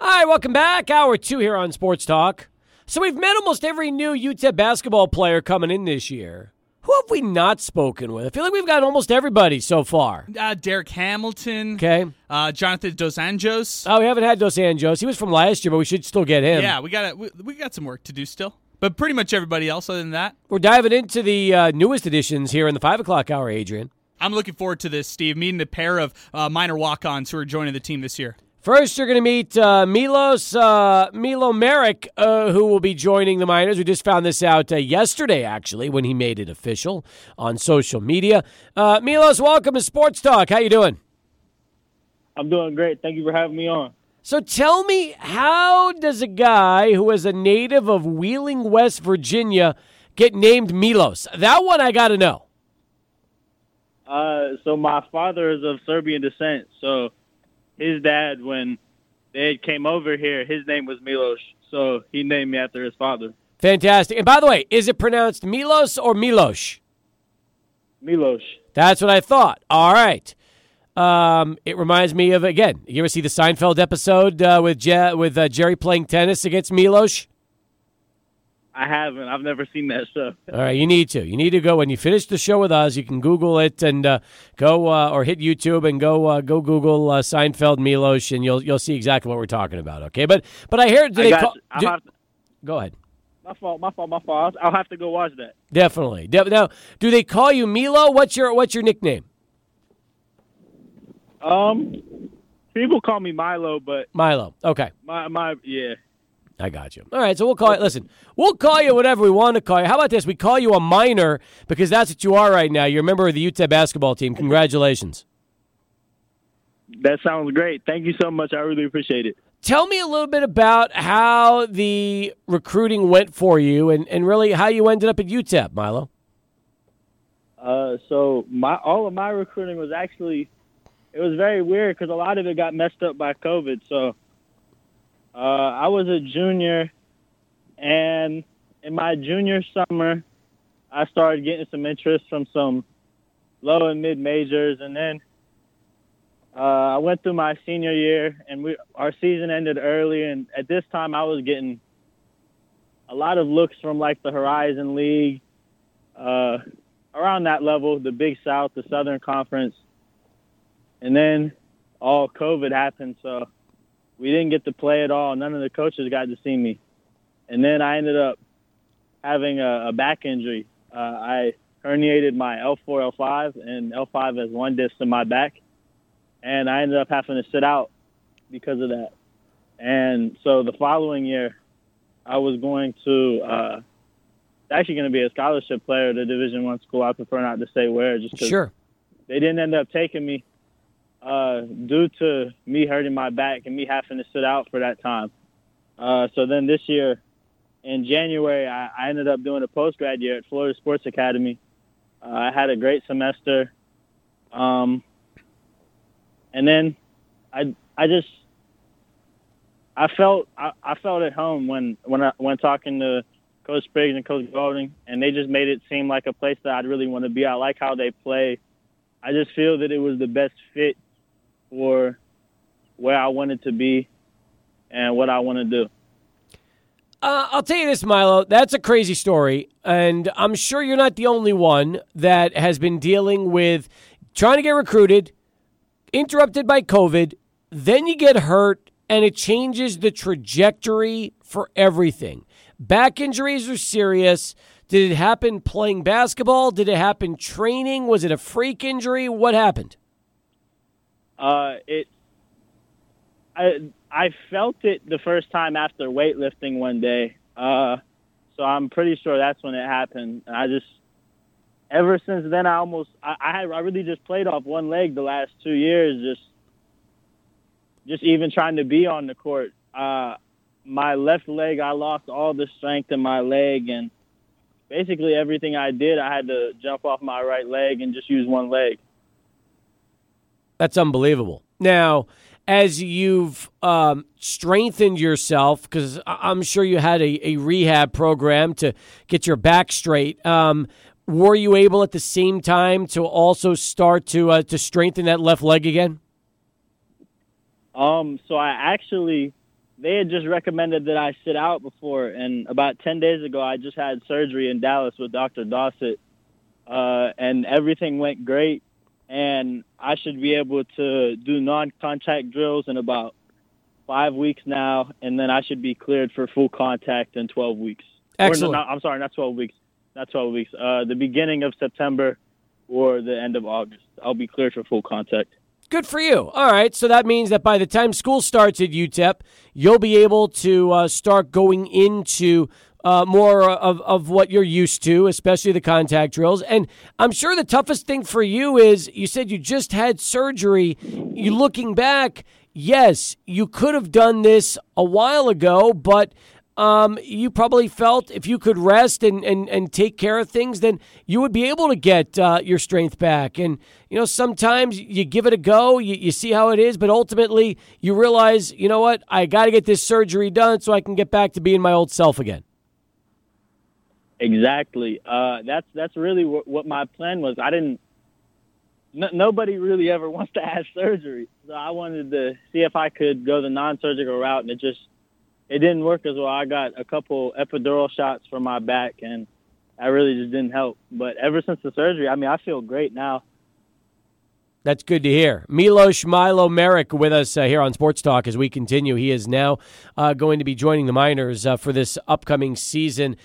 Hi, welcome back. Hour two here on Sports Talk. So we've met almost every new UTEP basketball player coming in this year. Who have we not spoken with? I feel like we've got almost everybody so far. Uh, Derek Hamilton, Okay. uh, Jonathan Dos Anjos. Oh, we haven't had Dos Anjos. He was from last year, but we should still get him. yeah, we got we, we got some work to do still. But pretty much everybody else, other than that, We're diving into the uh, newest editions here in the five o'clock hour, Adrian. I'm looking forward to this, Steve, meeting a pair of uh, Miner walk ons who are joining the team this year. First, you're going to meet uh, Milos uh, Milo Merrick, uh, who will be joining the Miners. We just found this out uh, yesterday, actually, when he made it official on social media. Uh, Milos, welcome to Sports Talk. How you doing? I'm doing great. Thank you for having me on. So tell me, how does a guy who is a native of Wheeling, West Virginia, get named Milos? That one I got to know. Uh, so my father is of Serbian descent. So his dad, when they came over here, his name was Milos. So he named me after his father, Fantastic. And by the way, is it pronounced Milos or Milos? Milos. That's what I thought. All right. Um, it reminds me of again. You ever see the Seinfeld episode uh, with Je- with uh, Jerry playing tennis against Milos? I haven't. I've never seen that show. All right, you need to. You need to go when you finish the show with us. You can Google it and uh, go uh, or hit YouTube and go uh, go Google uh, Seinfeld Milos, and you'll you'll see exactly what we're talking about. Okay, but but I hear do I they call, do- to, go ahead. my fault. My fault. My fault. I'll, I'll have to go watch that. Definitely. De- now, do they call you Milo? What's your what's your nickname? Um, people call me Milo, but Milo. Okay. my my yeah. I got you. All right, so we'll call it. Listen, we'll call you whatever we want to call you. How about this? We call you a Miner because that's what you are right now. You're a member of the UTEP basketball team. Congratulations. That sounds great. Thank you so much. I really appreciate it. Tell me a little bit about how the recruiting went for you, and, and really how you ended up at UTEP, Milo. Uh, so my all of my recruiting was actually it was very weird because a lot of it got messed up by COVID. So uh, I was a junior, and in my junior summer, I started getting some interest from some low and mid majors, and then uh, I went through my senior year, and we our season ended early, and at this time I was getting a lot of looks from like the Horizon League. Uh, around that level, the Big South, the Southern Conference, and then all COVID happened, so we didn't get to play at all. None of the coaches got to see me, and then I ended up having a, a back injury. Uh, I herniated my L4, L5, and L5 S1 disc in my back, and I ended up having to sit out because of that. And so the following year, I was going to. Uh, actually going to be a scholarship player at a Division One school. I prefer not to say where, just because Sure. they didn't end up taking me uh, due to me hurting my back and me having to sit out for that time. Uh, so then this year, in January, I, I ended up doing a post grad year at Florida Sports Academy. Uh, I had a great semester, um, and then I I just I felt I, I felt at home when when I when talking to Coach Spriggs and Coach Golding, and they just made it seem like a place that I'd really want to be. I like how they play. I just feel that it was the best fit for where I wanted to be and what I want to do. Uh, I'll tell you this, Milo. That's a crazy story, and I'm sure you're not the only one that has been dealing with trying to get recruited, interrupted by COVID, then you get hurt, and it changes the trajectory for everything. Back injuries are serious. Did it happen playing basketball? Did it happen training? Was it a freak injury? What happened? Uh, it, I I felt it the first time after weightlifting one day. Uh, so I'm pretty sure that's when it happened. And I just ever since then I almost I I, had, I really just played off one leg the last two years. Just just even trying to be on the court. Uh, my left leg I lost all the strength in my leg and basically everything I did I had to jump off my right leg and just use one leg. That's unbelievable. Now, as you've um, strengthened yourself, because I'm sure you had a, a, rehab program to get your back straight, um, were you able at the same time to also start to uh, to strengthen that left leg again? Um, so I actually, they had just recommended that I sit out before, and about ten days ago, I just had surgery in Dallas with Dr. Dossett, uh, and everything went great and I should be able to do non-contact drills in about five weeks now, and then I should be cleared for full contact in 12 weeks. Or no, Excellent. not- I'm sorry, not 12 weeks. Not 12 weeks. Uh, the beginning of September or the end of August. I'll be cleared for full contact. Good for you. All right. So that means that by the time school starts at UTEP, you'll be able to uh, start going into uh, more of, of what you're used to, especially the contact drills. And I'm sure the toughest thing for you is you said you just had surgery. You looking back, yes, you could have done this a while ago, but um, you probably felt if you could rest and, and, and take care of things, then you would be able to get uh, your strength back. And, you know, sometimes you give it a go, you, you see how it is, but ultimately you realize, you know what, I got to get this surgery done so I can get back to being my old self again. Exactly. Uh, that's that's really what, my plan was. I didn't. No, nobody really ever wants to have surgery, so I wanted to see if I could go the non-surgical route, and it just it didn't work as well. I got a couple epidural shots for my back, and that really just didn't help. But ever since the surgery, I mean, I feel great now. That's good to hear. Milos Milo Merrick with us uh, here on Sports Talk as we continue. He is now uh, going to be joining the Miners uh, for this upcoming season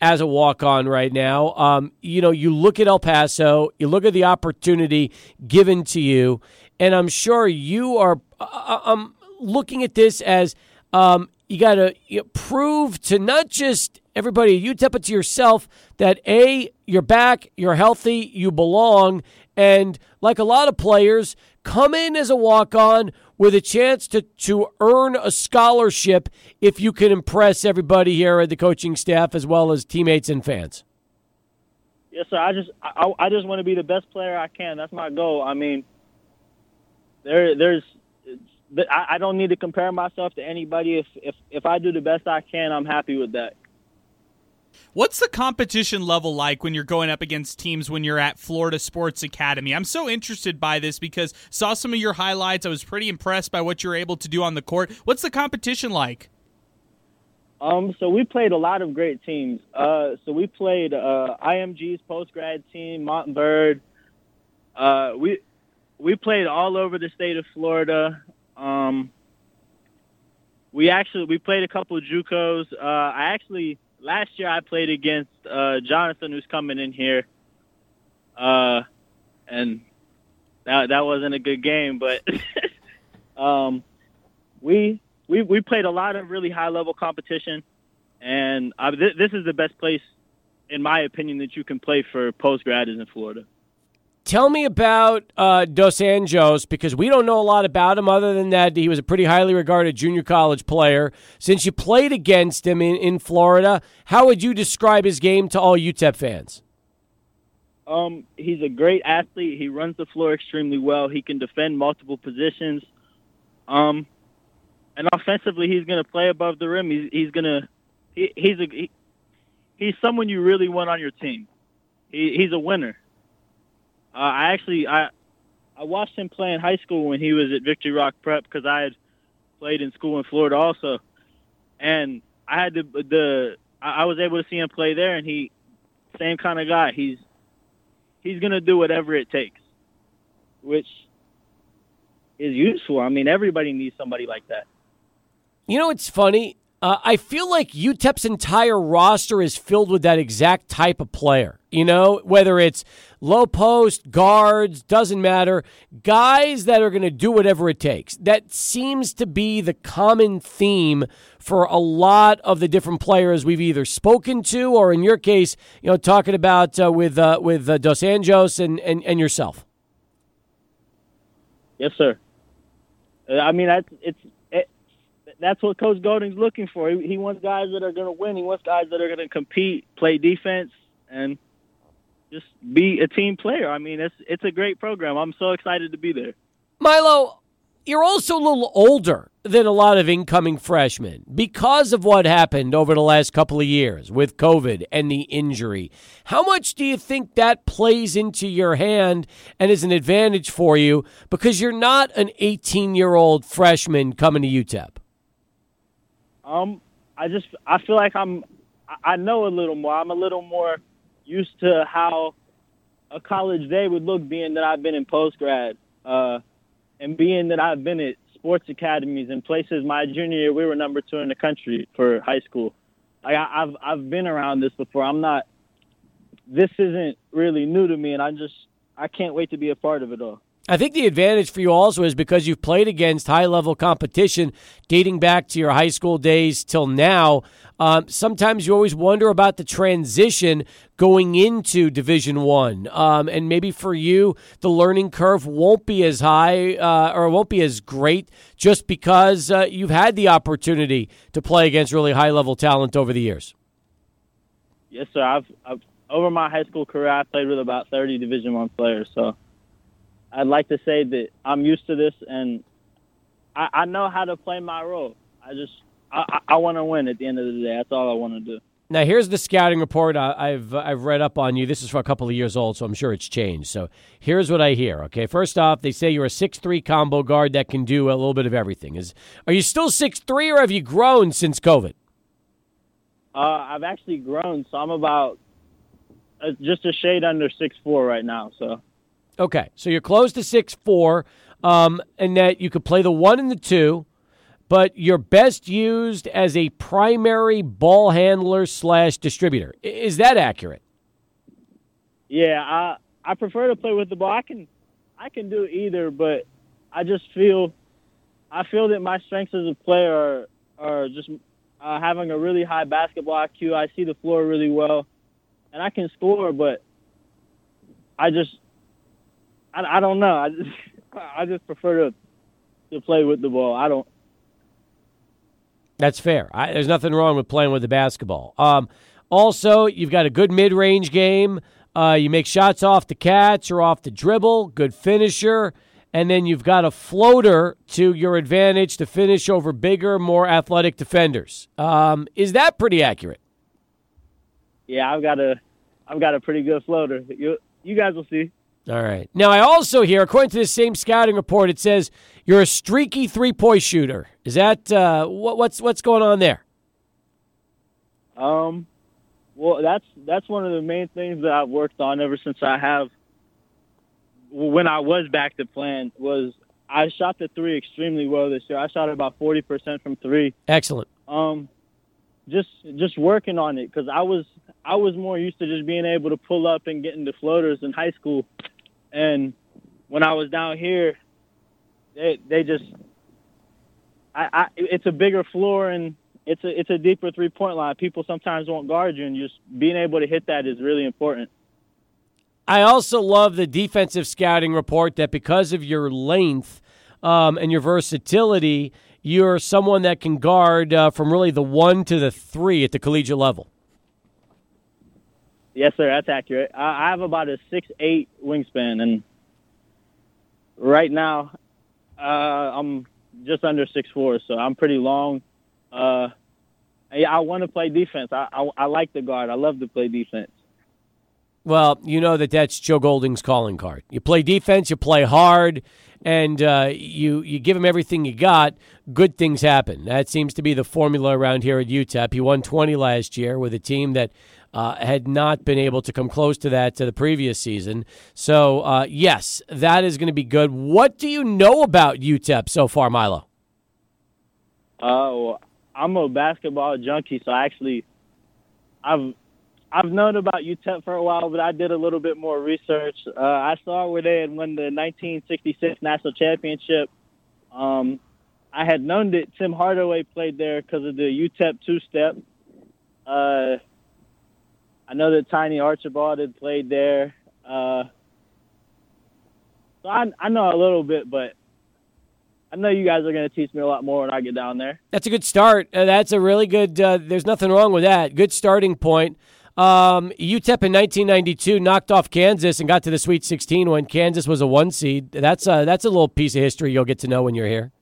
as a walk on right now. Um, you know, you look at El Paso, you look at the opportunity given to you, and I'm sure you are uh, um, looking at this as um, you got to you know, prove to not just everybody at UTEP, but to yourself that A, you're back, you're healthy, you belong. And like a lot of players, come in as a walk on with a chance to, to earn a scholarship if you can impress everybody here at the coaching staff as well as teammates and fans. Yes, sir. I just I, I just want to be the best player I can. That's my goal. I mean, there there's I, I don't need to compare myself to anybody. If if if I do the best I can, I'm happy with that. What's the competition level like when you're going up against teams when you're at Florida Sports Academy? I'm so interested by this because saw some of your highlights. I was pretty impressed by what you're able to do on the court. What's the competition like? Um, so we played a lot of great teams. Uh, so we played uh, IMG's post grad team, Montverde. Uh, we we played all over the state of Florida. Um, we actually we played a couple of JUCOs. Uh, I actually last year I played against uh, Jonathan, who's coming in here, uh, and that that wasn't a good game, but um, we we we played a lot of really high level competition, and uh, th- this is the best place, in my opinion, that you can play for post grad is in Florida. Tell me about uh, Dos Anjos because we don't know a lot about him other than that he was a pretty highly regarded junior college player. Since you played against him in, in Florida, how would you describe his game to all UTEP fans? Um, he's a great athlete. He runs the floor extremely well. He can defend multiple positions. Um, and offensively, he's going to play above the rim. He's he's going to he, he's a he, he's someone you really want on your team. He, he's a winner. Uh, I actually I I watched him play in high school when he was at Victory Rock Prep because I had played in school in Florida also, and I had the the I was able to see him play there, and he same kind of guy. He's he's gonna do whatever it takes, which is useful. I mean, everybody needs somebody like that. You know, it's funny. Uh, I feel like UTEP's entire roster is filled with that exact type of player. You know, whether it's low post, guards, doesn't matter. Guys that are going to do whatever it takes. That seems to be the common theme for a lot of the different players we've either spoken to or, in your case, you know, talking about uh, with uh, with uh, Dos Anjos and, and, and yourself. Yes, sir. Uh, I mean, that's it's it, that's what Coach Golding's looking for. He, he wants guys that are going to win. He wants guys that are going to compete, play defense, and just be a team player. I mean, it's it's a great program. I'm so excited to be there. Milo, you're also a little older than a lot of incoming freshmen because of what happened over the last couple of years with COVID and the injury. How much do you think that plays into your hand and is an advantage for you because you're not an 18 year old freshman coming to UTEP? Um, I just I feel like I'm I- I know a little more. I'm a little more used to how a college day would look, being that I've been in post grad, uh, and being that I've been at sports academies and places. My junior year, we were number two in the country for high school. I, I've I've been around this before. I'm not. This isn't really new to me, and I just I can't wait to be a part of it all. I think the advantage for you also is because you've played against high level competition dating back to your high school days till now. Um, sometimes you always wonder about the transition going into Division One, um, and maybe for you the learning curve won't be as high uh, or won't be as great just because uh, you've had the opportunity to play against really high level talent over the years. Yes, sir. I've, I've over my high school career, I played with about 30 Division One players, so. I'd like to say that I'm used to this and I, I know how to play my role. I just I, I, want to win at the end of the day. That's all I want to do. Now here's the scouting report I, have I've read up on you. This is for a couple of years old, so I'm sure it's changed. So here's what I hear. Okay, first off, they say you're a six three combo guard that can do a little bit of everything. Is are you still six three, or have you grown since COVID? Uh, I've actually grown, so I'm about uh, just a shade under six four right now. So Okay, so you're close to six four, um, and that you could play the one and the two, but you're best used as a primary ball handler slash distributor. Is that accurate? Yeah, I I prefer to play with the ball. I can I can do either, but I just feel I feel that my strengths as a player are are just uh, having a really high basketball IQ. I see the floor really well, and I can score, but I just I, I don't know. I just I just prefer to to play with the ball. I don't. That's fair. I, there's nothing wrong with playing with the basketball. Um, also, you've got a good mid-range game. Uh, you make shots off the catch or off the dribble. Good finisher. And then you've got a floater to your advantage to finish over bigger, more athletic defenders. Um, is that pretty accurate? Yeah, I've got a, I've got a pretty good floater. You, you guys will see. All right. Now, I also hear, according to this same scouting report, it says you're a streaky three point shooter. Is that uh, what, what's what's going on there? Um, well, that's that's one of the main things that I've worked on ever since I have. When I was back to plan, was I shot the three extremely well this year. I shot about forty percent from three. Excellent. Um, just just working on it because I was I was more used to just being able to pull up and get into floaters in high school, and when I was down here, they they just I, I it's a bigger floor and it's a it's a deeper three point line. People sometimes won't guard you, and just being able to hit that is really important. I also love the defensive scouting report that because of your length um, and your versatility, you're someone that can guard uh, from really the one to the three at the collegiate level. Yes, sir, that's accurate. I, have about a six eight wingspan, and right now uh, I'm just under six four, so I'm pretty long. Uh, I want to play defense. I, I, I like the guard. I love to play defense. Well, you know that that's Joe Golding's calling card. You play defense, you play hard, and uh, you you give him everything you got. Good things happen. That seems to be the formula around here at UTEP. He won 20 last year with a team that uh, had not been able to come close to that to the previous season. So, uh, yes, that is going to be good. What do you know about UTEP so far, Milo? Oh, I'm a basketball junkie, so actually, I've I've known about UTEP for a while, but I did a little bit more research. Uh, I saw where they had won the 1966 national championship. Um, I had known that Tim Hardaway played there because of the UTEP two-step. Uh, I know that Tiny Archibald had played there. Uh, so I, I know a little bit, but I know you guys are going to teach me a lot more when I get down there. That's a good start. Uh, that's a really good. Uh, there's nothing wrong with that. Good starting point. Um, UTEP in 1992 knocked off Kansas and got to the Sweet 16 when Kansas was a one seed. That's a, that's a little piece of history you'll get to know when you're here.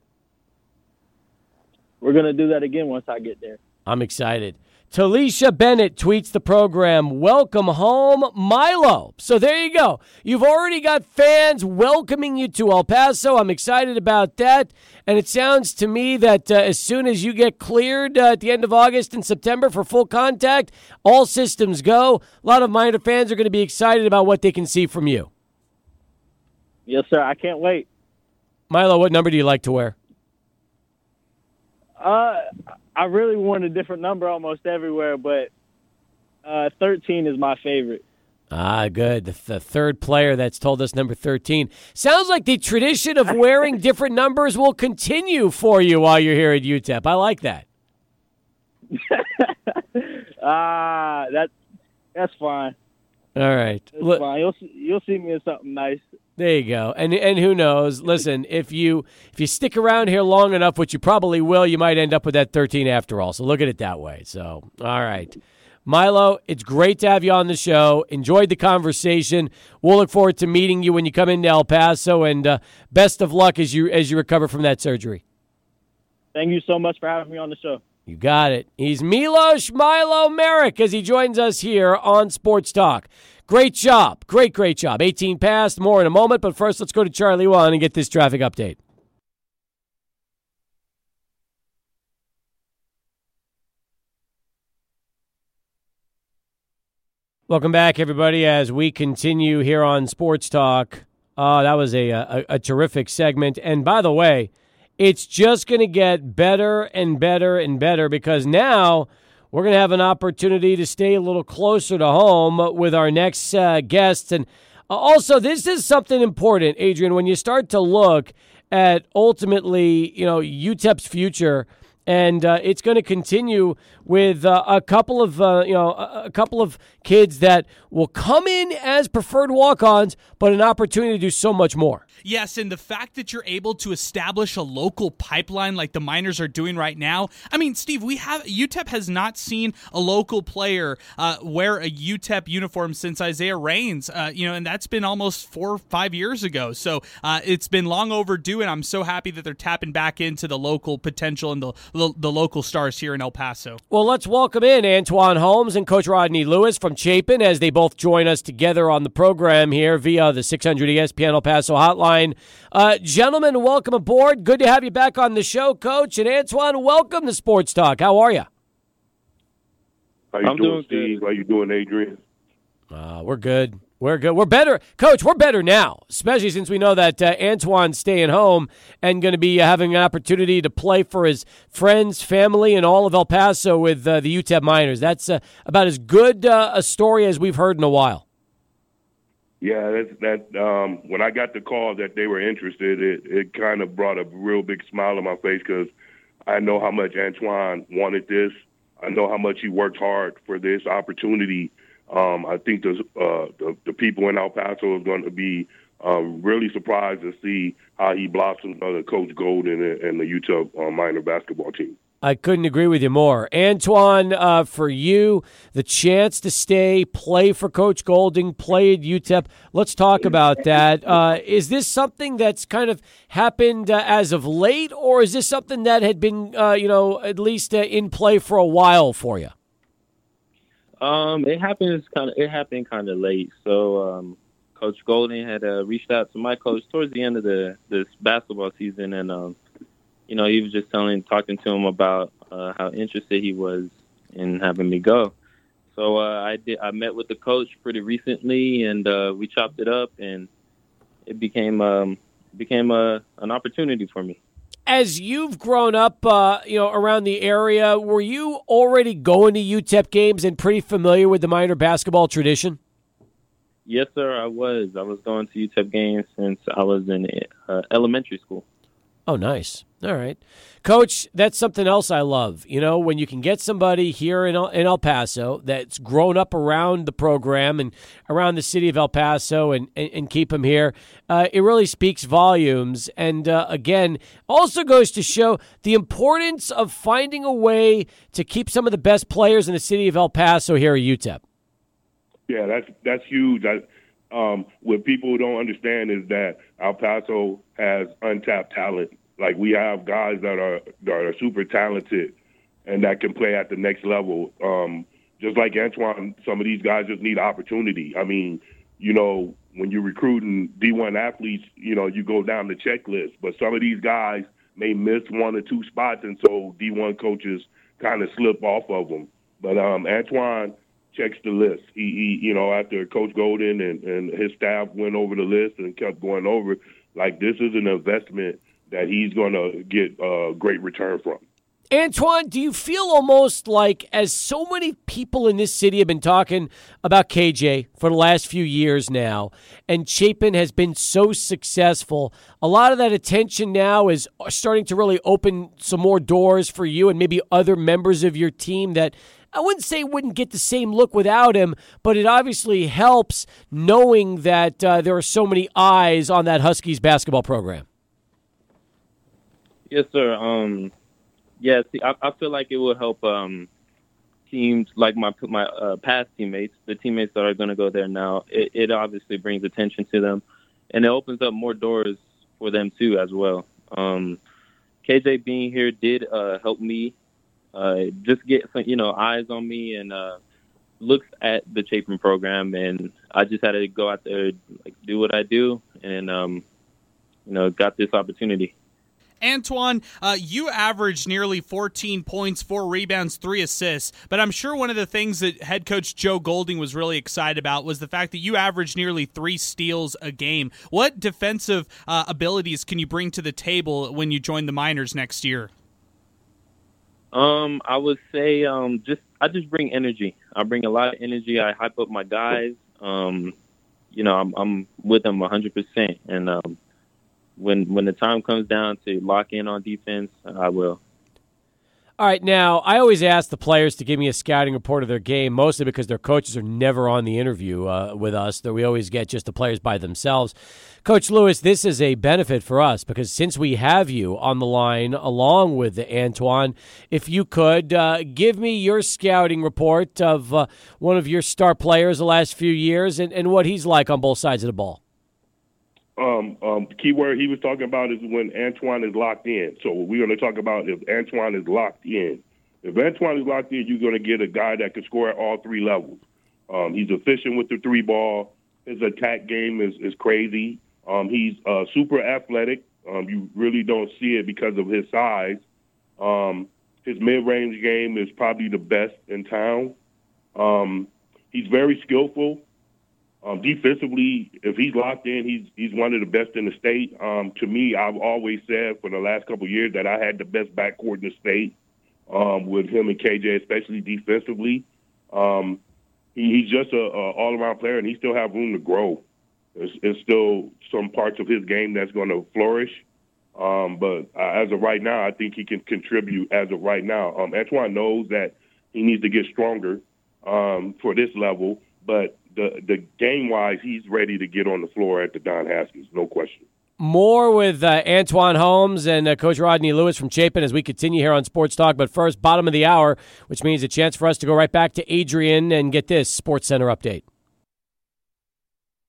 We're going to do that again once I get there. I'm excited. Talisha Bennett tweets the program, Welcome home, Milo. So there you go. You've already got fans welcoming you to El Paso. I'm excited about that. And it sounds to me that uh, as soon as you get cleared uh, at the end of August and September for full contact, all systems go. A lot of Miner fans are going to be excited about what they can see from you. Yes, sir. I can't wait. Milo, what number do you like to wear? Uh, I really want a different number almost everywhere, but uh, 13 is my favorite. Ah, good. The, the third player that's told us number 13. Sounds like the tradition of wearing different numbers will continue for you while you're here at UTEP. I like that. Ah, that that's fine. All right. That's Look, fine. You'll see, you'll see me in something nice. There you go. And and who knows? Listen, if you if you stick around here long enough, which you probably will, you might end up with that 13 after all. So look at it that way. So, all right. Milo, it's great to have you on the show. Enjoyed the conversation. We'll look forward to meeting you when you come into El Paso, and uh, best of luck as you as you recover from that surgery. Thank you so much for having me on the show. You got it. He's Milos Milo Merrick as he joins us here on Sports Talk. Great job. Great, great job. 18 past, more in a moment, but first let's go to Charlie One and get this traffic update. Welcome back, everybody, as we continue here on Sports Talk. Uh, that was a, a, a terrific segment. And by the way, it's just going to get better and better and better because now we're going to have an opportunity to stay a little closer to home with our next uh, guests. And also, this is something important, Adrian, when you start to look at ultimately, you know, UTEP's future. And uh, it's going to continue with uh, a couple of uh, you know a, couple of kids that will come in as preferred walk-ons, but an opportunity to do so much more. Yes, and the fact that you're able to establish a local pipeline like the Miners are doing right now. I mean, Steve, we have UTEP has not seen a local player uh, wear a UTEP uniform since Isaiah Reigns. Uh, you know, and that's been almost four or five years ago. So uh, it's been long overdue, and I'm so happy that they're tapping back into the local potential and the the, the local stars here in El Paso. Well, let's welcome in Antwonne Holmes and Coach Rodney Lewis from Chapin as they both join us together on the program here via the 600 ESPN El Paso hotline. Uh, gentlemen, welcome aboard. Good to have you back on the show, Coach. And Antwonne, welcome to Sports Talk. How are you? How you I'm doing, doing Steve? How you doing, Adrian? Uh, we're good. We're good. We're better, Coach. We're better now, especially since we know that uh, Antwonne's staying home and going to be uh, having an opportunity to play for his friends, family, and all of El Paso with uh, the UTEP Miners. That's uh, about as good uh, a story as we've heard in a while. Yeah, that's that. Um, when I got the call that they were interested, it it kind of brought a real big smile on my face because I know how much Antwonne wanted this. I know how much he worked hard for this opportunity. Um, I think the, uh, the the people in El Paso are going to be um, really surprised to see how he blossoms under Coach Golding and, and the UTEP uh, Miner basketball team. I couldn't agree with you more. Antwonne, uh, for you, the chance to stay, play for Coach Golding, play at UTEP. Let's talk about that. Uh, is this something that's kind of happened uh, as of late, or is this something that had been, uh, you know, at least uh, in play for a while for you? Um, it happens kind of. It happened kind of late. So, um, Coach Golding had uh, reached out to my coach towards the end of the this basketball season, and um, you know, he was just telling, talking to him about uh, how interested he was in having me go. So uh, I did. I met with the coach pretty recently, and uh, we chopped it up, and it became um, became a an opportunity for me. As you've grown up, uh, you know, around the area, were you already going to UTEP games and pretty familiar with the Miner basketball tradition? Yes, sir. I was. I was going to UTEP games since I was in uh, elementary school. Oh, nice. All right. Coach, that's something else I love. You know, when you can get somebody here in El, in El Paso that's grown up around the program and around the city of El Paso and, and, and keep them here, uh, it really speaks volumes. And uh, again, also goes to show the importance of finding a way to keep some of the best players in the city of El Paso here at UTEP. Yeah, that's that's huge. I, um, what people don't understand is that El Paso has untapped talent. Like we have guys that are that are super talented and that can play at the next level. Um, just like Antwonne, some of these guys just need opportunity. I mean, you know, when you're recruiting D1 athletes, you know, you go down the checklist, but some of these guys may miss one or two spots, and so D1 coaches kind of slip off of them. But um, Antwonne checks the list. He, he, you know, after Coach Golding and, and his staff went over the list and kept going over, like this is an investment that he's going to get a great return from. Antwonne, do you feel almost like, as so many people in this city have been talking about KJ for the last few years now, and Chapin has been so successful, a lot of that attention now is starting to really open some more doors for you and maybe other members of your team that I wouldn't say wouldn't get the same look without him, but it obviously helps knowing that uh, there are so many eyes on that Huskies basketball program. Yes, sir. Um, yeah, see, I, I feel like it will help um, teams like my my uh, past teammates, the teammates that are going to go there now. It, it obviously brings attention to them, and it opens up more doors for them too as well. Um, KJ being here did uh, help me uh, just get some, you know eyes on me and uh, looks at the Chapin program, and I just had to go out there like do what I do, and um, you know got this opportunity. Antwonne, uh, you averaged nearly 14 points, four rebounds, three assists. But I'm sure one of the things that head coach Joe Golding was really excited about was the fact that you averaged nearly three steals a game. What defensive uh, abilities can you bring to the table when you join the Miners next year? Um, I would say um, just I just bring energy. I bring a lot of energy. I hype up my guys. Um, you know, I'm, I'm with them 100, percent and um, when when the time comes down to lock in on defense, I will. All right, now I always ask the players to give me a scouting report of their game, mostly because their coaches are never on the interview uh, with us. That we always get just the players by themselves. Coach Lewis, this is a benefit for us because since we have you on the line along with Antwonne, if you could uh, give me your scouting report of uh, one of your star players the last few years and, and what he's like on both sides of the ball um, um, key word he was talking about is when Antwonne is locked in. So we're going to talk about if Antwonne is locked in. If Antwonne is locked in, you're going to get a guy that can score at all three levels. Um, he's efficient with the three ball. His attack game is, is crazy. Um, he's uh, super athletic. Um, you really don't see it because of his size. Um, his mid range game is probably the best in town. Um, he's very skillful. Um, defensively, if he's locked in, he's he's one of the best in the state. Um, to me, I've always said for the last couple years that I had the best backcourt in the state um, with him and KJ, especially defensively. Um, he, he's just a, a all around player, and he still have room to grow. There's, there's still some parts of his game that's going to flourish. Um, but uh, as of right now, I think he can contribute. As of right now, um, Antwonne knows that he needs to get stronger um, for this level, but the the game wise, he's ready to get on the floor at the Don Haskins, no question. More with uh, Antwonne Holmes and uh, Coach Rodney Lewis from Chapin as we continue here on Sports Talk. But first, bottom of the hour, which means a chance for us to go right back to Adrian and get this Sports Center update.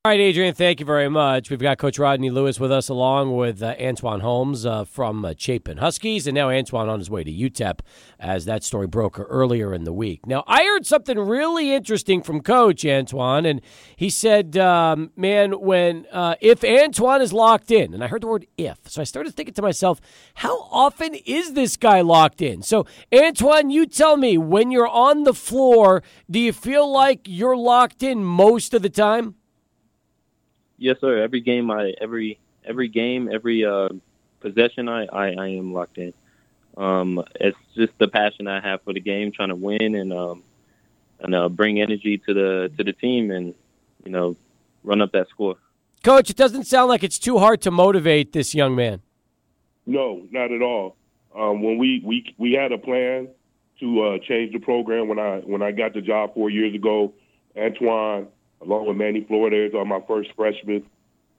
All right, Adrian, thank you very much. We've got Coach Rodney Lewis with us, along with uh, Antwonne Holmes uh, from uh, Chapin Huskies, and now Antwonne on his way to UTEP, as that story broke earlier in the week. Now, I heard something really interesting from Coach Antwonne, and he said, um, "Man, when uh, if Antwonne is locked in," and I heard the word "if," so I started thinking to myself, "How often is this guy locked in?" So, Antwonne, you tell me, when you're on the floor, do you feel like you're locked in most of the time? Yes, sir. Every game, I every every game, every uh, possession, I, I I am locked in. Um, it's just the passion I have for the game, trying to win and um, and uh, bring energy to the to the team, and you know, run up that score. Coach, it doesn't sound like it's too hard to motivate this young man. No, not at all. Um, when we, we we had a plan to uh, change the program when I when I got the job four years ago, Antwonne along with Manny Flores are my first freshmen.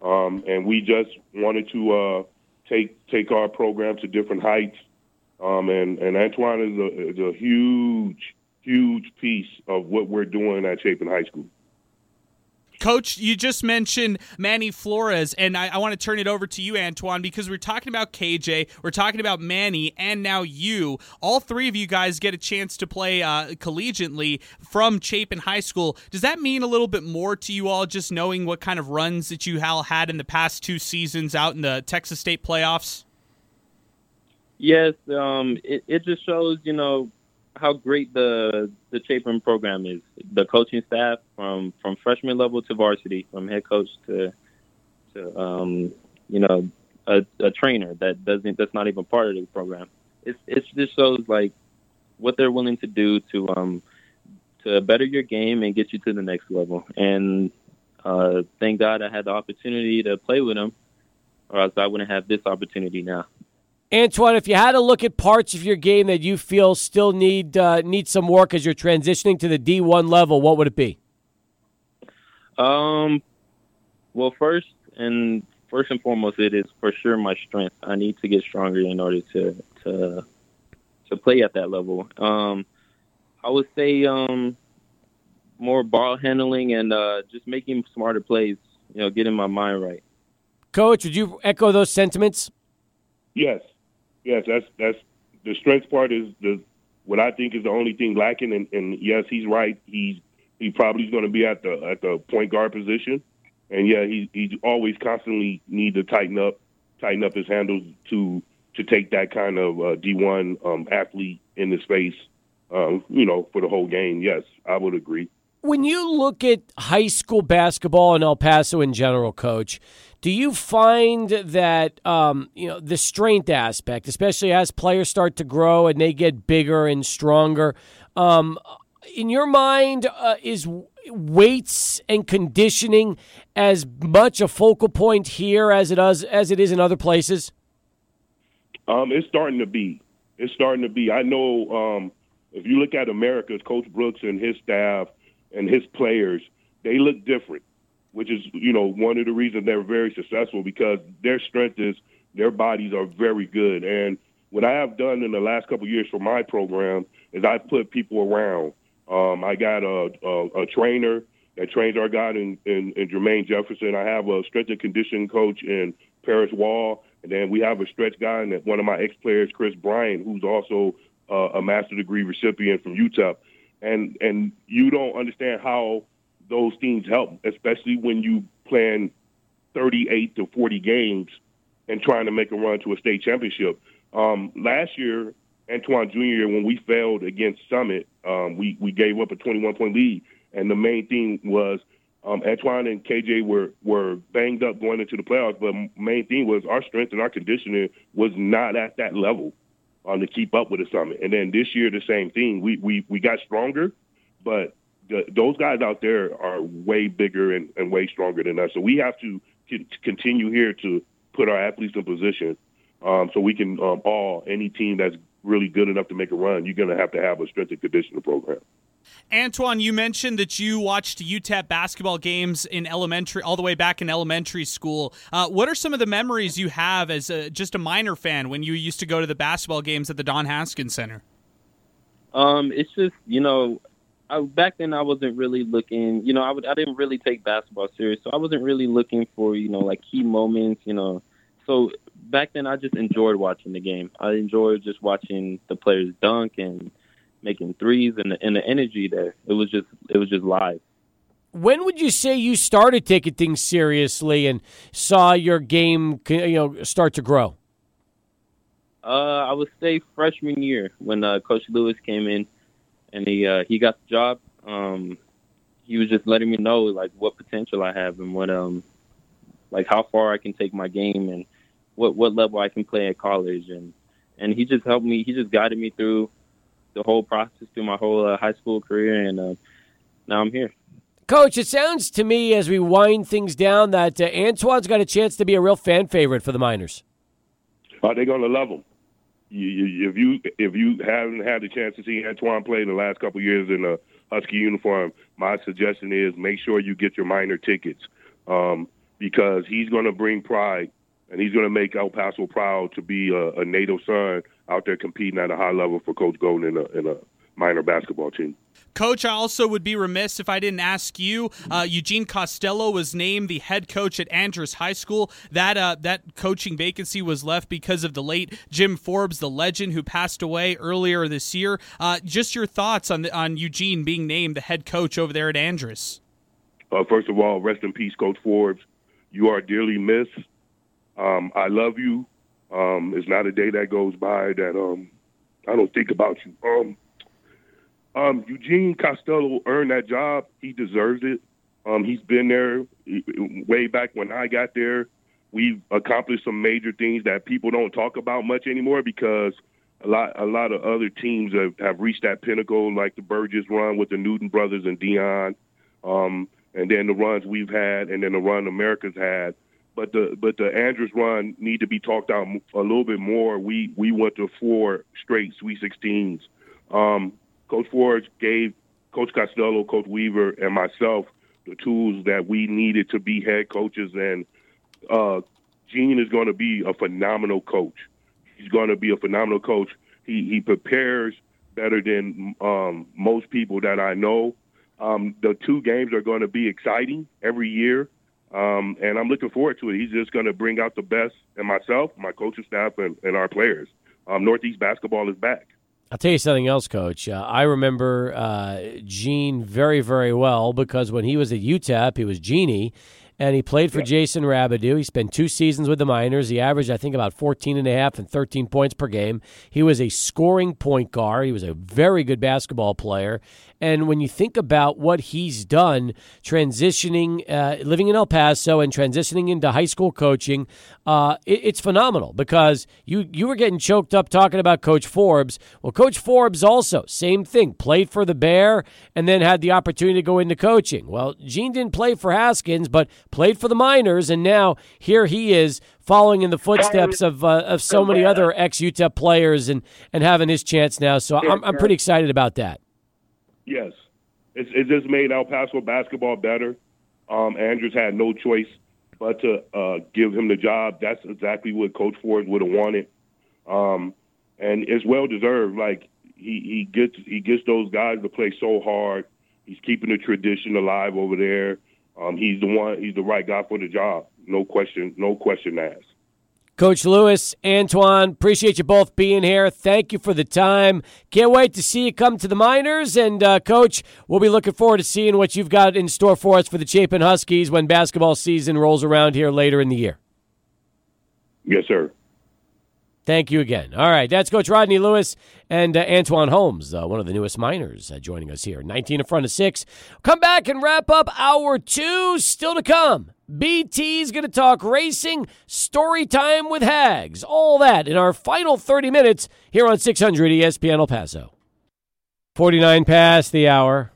Um, and we just wanted to uh, take take our program to different heights. Um, and, and Antwonne is a, is a huge, huge piece of what we're doing at Chapin High School. Coach, you just mentioned Manny Flores, and I, I, want to turn it over to you, Antwonne, because we're talking about KJ, we're talking about Manny, and now you. All three of you guys get a chance to play uh, collegiately from Chapin High School. Does that mean a little bit more to you all, just knowing what kind of runs that you all had in the past two seasons out in the Texas State playoffs? Yes, um, it, it just shows, you know, how great the the Chapin program is. The coaching staff from from freshman level to varsity, from head coach to to um, you know a, a trainer that doesn't that's not even part of the program. it's it just shows like what they're willing to do to um to better your game and get you to the next level. And uh, thank God I had the opportunity to play with them, or else I wouldn't have this opportunity now. Antwonne, if you had to look at parts of your game that you feel still need uh, need some work as you're transitioning to the D1 level, what would it be? Um, well, first and first and foremost, it is for sure my strength. I need to get stronger in order to to to play at that level. Um, I would say um, more ball handling and uh, just making smarter plays. You know, getting my mind right. Coach, would you echo those sentiments? Yes, yes. That's that's the strength part is the what I think is the only thing lacking. And, and yes, he's right. He's he probably is going to be at the at the point guard position. And yeah, he he always constantly need to tighten up tighten up his handles to to take that kind of uh, D1 um, athlete in the space. Um, you know, for the whole game. Yes, I would agree. When you look at high school basketball in El Paso in general, Coach, do you find that um, you know the strength aspect, especially as players start to grow and they get bigger and stronger, um, in your mind, uh, is weights and conditioning as much a focal point here as it does as it is in other places? Um, it's starting to be. It's starting to be. I know um, if you look at America's Coach Brooks and his staff and his players, they look different, which is you know one of the reasons they're very successful because their strength is their bodies are very good. And what I have done in the last couple years for my program is I've put people around. Um, I got a, a, a trainer that trains our guy in, in, in Jermaine Jefferson. I have a strength and conditioning coach in Paris Wall. And then we have a stretch guy and one of my ex players, Chris Bryant, who's also uh, a master degree recipient from UTEP. And and you don't understand how those teams help, especially when you plan 38 to 40 games and trying to make a run to a state championship. Um, last year, Antwonne Jr., when we failed against Summit, um, we, we gave up a 21 point lead. And the main thing was um, Antwonne and KJ were were banged up going into the playoffs, but main thing was our strength and our conditioning was not at that level um, to keep up with the summit. And then this year, the same thing. We we we got stronger, but the, those guys out there are way bigger and, and way stronger than us. So we have to, continue here to put our athletes in position um, so we can um, all any team that's really good enough to make a run. You're going to have to have a strength and conditioning program. Antwonne, you mentioned that you watched UTEP basketball games in elementary, all the way back in elementary school. Uh, what are some of the memories you have as a, just a Miner fan when you used to go to the basketball games at the Don Haskins Center? Um, it's just you know, I, back then I wasn't really looking. You know, I would I didn't really take basketball serious, so I wasn't really looking for you know like key moments. You know, so back then I just enjoyed watching the game. I enjoyed just watching the players dunk and making threes and the, and the energy there. It was just it was just live. When would you say you started taking things seriously and saw your game, you know, start to grow? Uh, I would say freshman year when uh, Coach Lewis came in and he uh, he got the job. Um, he was just letting me know like what potential I have and what um like how far I can take my game and what what level I can play at college and and he just helped me. He just guided me through the whole process through my whole uh, high school career, and uh, now I'm here. Coach, it sounds to me as we wind things down that uh, Antwonne's got a chance to be a real fan favorite for the Miners. Are they going to love him? You, you, if you if you haven't had the chance to see Antwonne play the last couple years in a Husky uniform, my suggestion is make sure you get your Miner tickets um, because he's going to bring pride and he's going to make El Paso proud to be a, a native son out there competing at a high level for Coach Golding in a, in a Miner basketball team. Coach, I also would be remiss if I didn't ask you. Uh, Eugene Costello was named the head coach at Andress High School. That uh, that coaching vacancy was left because of the late Jim Forbes, the legend who passed away earlier this year. Uh, just your thoughts on the, on Eugene being named the head coach over there at Andress. Uh, first of all, rest in peace, Coach Forbes. You are dearly missed. Um, I love you. Um, it's not a day that goes by that um, I don't think about you. Um, um, Eugene Costello earned that job. He deserves it. Um, he's been there way back when I got there. We've accomplished some major things that people don't talk about much anymore because a lot a lot of other teams have, have reached that pinnacle, like the Burges run with the Newton brothers and Dion, um, and then the runs we've had, and then the run America's had. But the but the Andress run need to be talked out a little bit more. We we went to four straight Sweet 16s. Um, Coach Forbes gave Coach Costello, Coach Weaver, and myself the tools that we needed to be head coaches. And uh, Gene is going to be a phenomenal coach. He's going to be a phenomenal coach. He he prepares better than um, most people that I know. Um, the two games are going to be exciting every year, um, and I'm looking forward to it. He's just going to bring out the best in myself, my coaching staff, and, and our players. Um, Northeast basketball is back. I'll tell you something else, Coach. Uh, I remember uh, Gene very, very well because when he was at UTEP, he was Genie, and he played for Jason Rabedeaux. He spent two seasons with the Miners. He averaged, I think, about 14 and a half and 13 points per game. He was a scoring point guard. He was a very good basketball player. And when you think about what he's done, transitioning, uh, living in El Paso and transitioning into high school coaching, uh, it, it's phenomenal because you you were getting choked up talking about Coach Forbes. Well, Coach Forbes also same thing, played for the Bear and then had the opportunity to go into coaching. Well, Gene didn't play for Haskins, but played for the Miners, and now here he is following in the footsteps of uh, of so many other ex UTEP players and and having his chance now. So I'm I'm pretty excited about that. Yes, it's, it just made El Paso basketball better. Um, Andress had no choice but to uh, give him the job. That's exactly what Coach Forbes would have wanted, um, and it's well deserved. Like he, he gets he gets those guys to play so hard. He's keeping the tradition alive over there. Um, he's the one. He's the right guy for the job. No question. No question asked. Coach Lewis, Antwonne, appreciate you both being here. Thank you for the time. Can't wait to see you come to the Miners. And, uh, Coach, we'll be looking forward to seeing what you've got in store for us for the Chapin Huskies when basketball season rolls around here later in the year. Yes, sir. Thank you again. All right, that's Coach Rodney Lewis and uh, Antwonne Holmes, uh, one of the newest Miners, uh, joining us here. 19 in front of six. Come back and wrap up hour two. Still to come. BT's going to talk racing, story time with Hags, all that in our final 30 minutes here on 600 ESPN El Paso. 49 past the hour.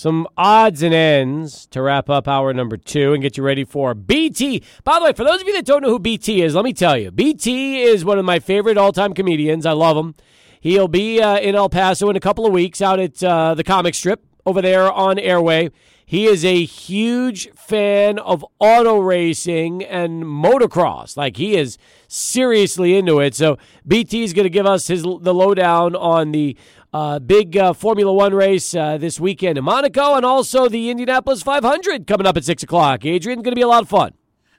Some odds and ends to wrap up hour number two and get you ready for BT. By the way, for those of you that don't know who BT is, let me tell you BT is one of my favorite all time comedians. I love him. He'll be uh, in El Paso in a couple of weeks out at uh, the comic strip over there on Airway. He is a huge fan of auto racing and motocross. Like he is seriously into it. So BT is going to give us his the lowdown on the uh, big uh, Formula One race uh, this weekend in Monaco, and also the Indianapolis 500 coming up at six o'clock. Adrian, going to be a lot of fun.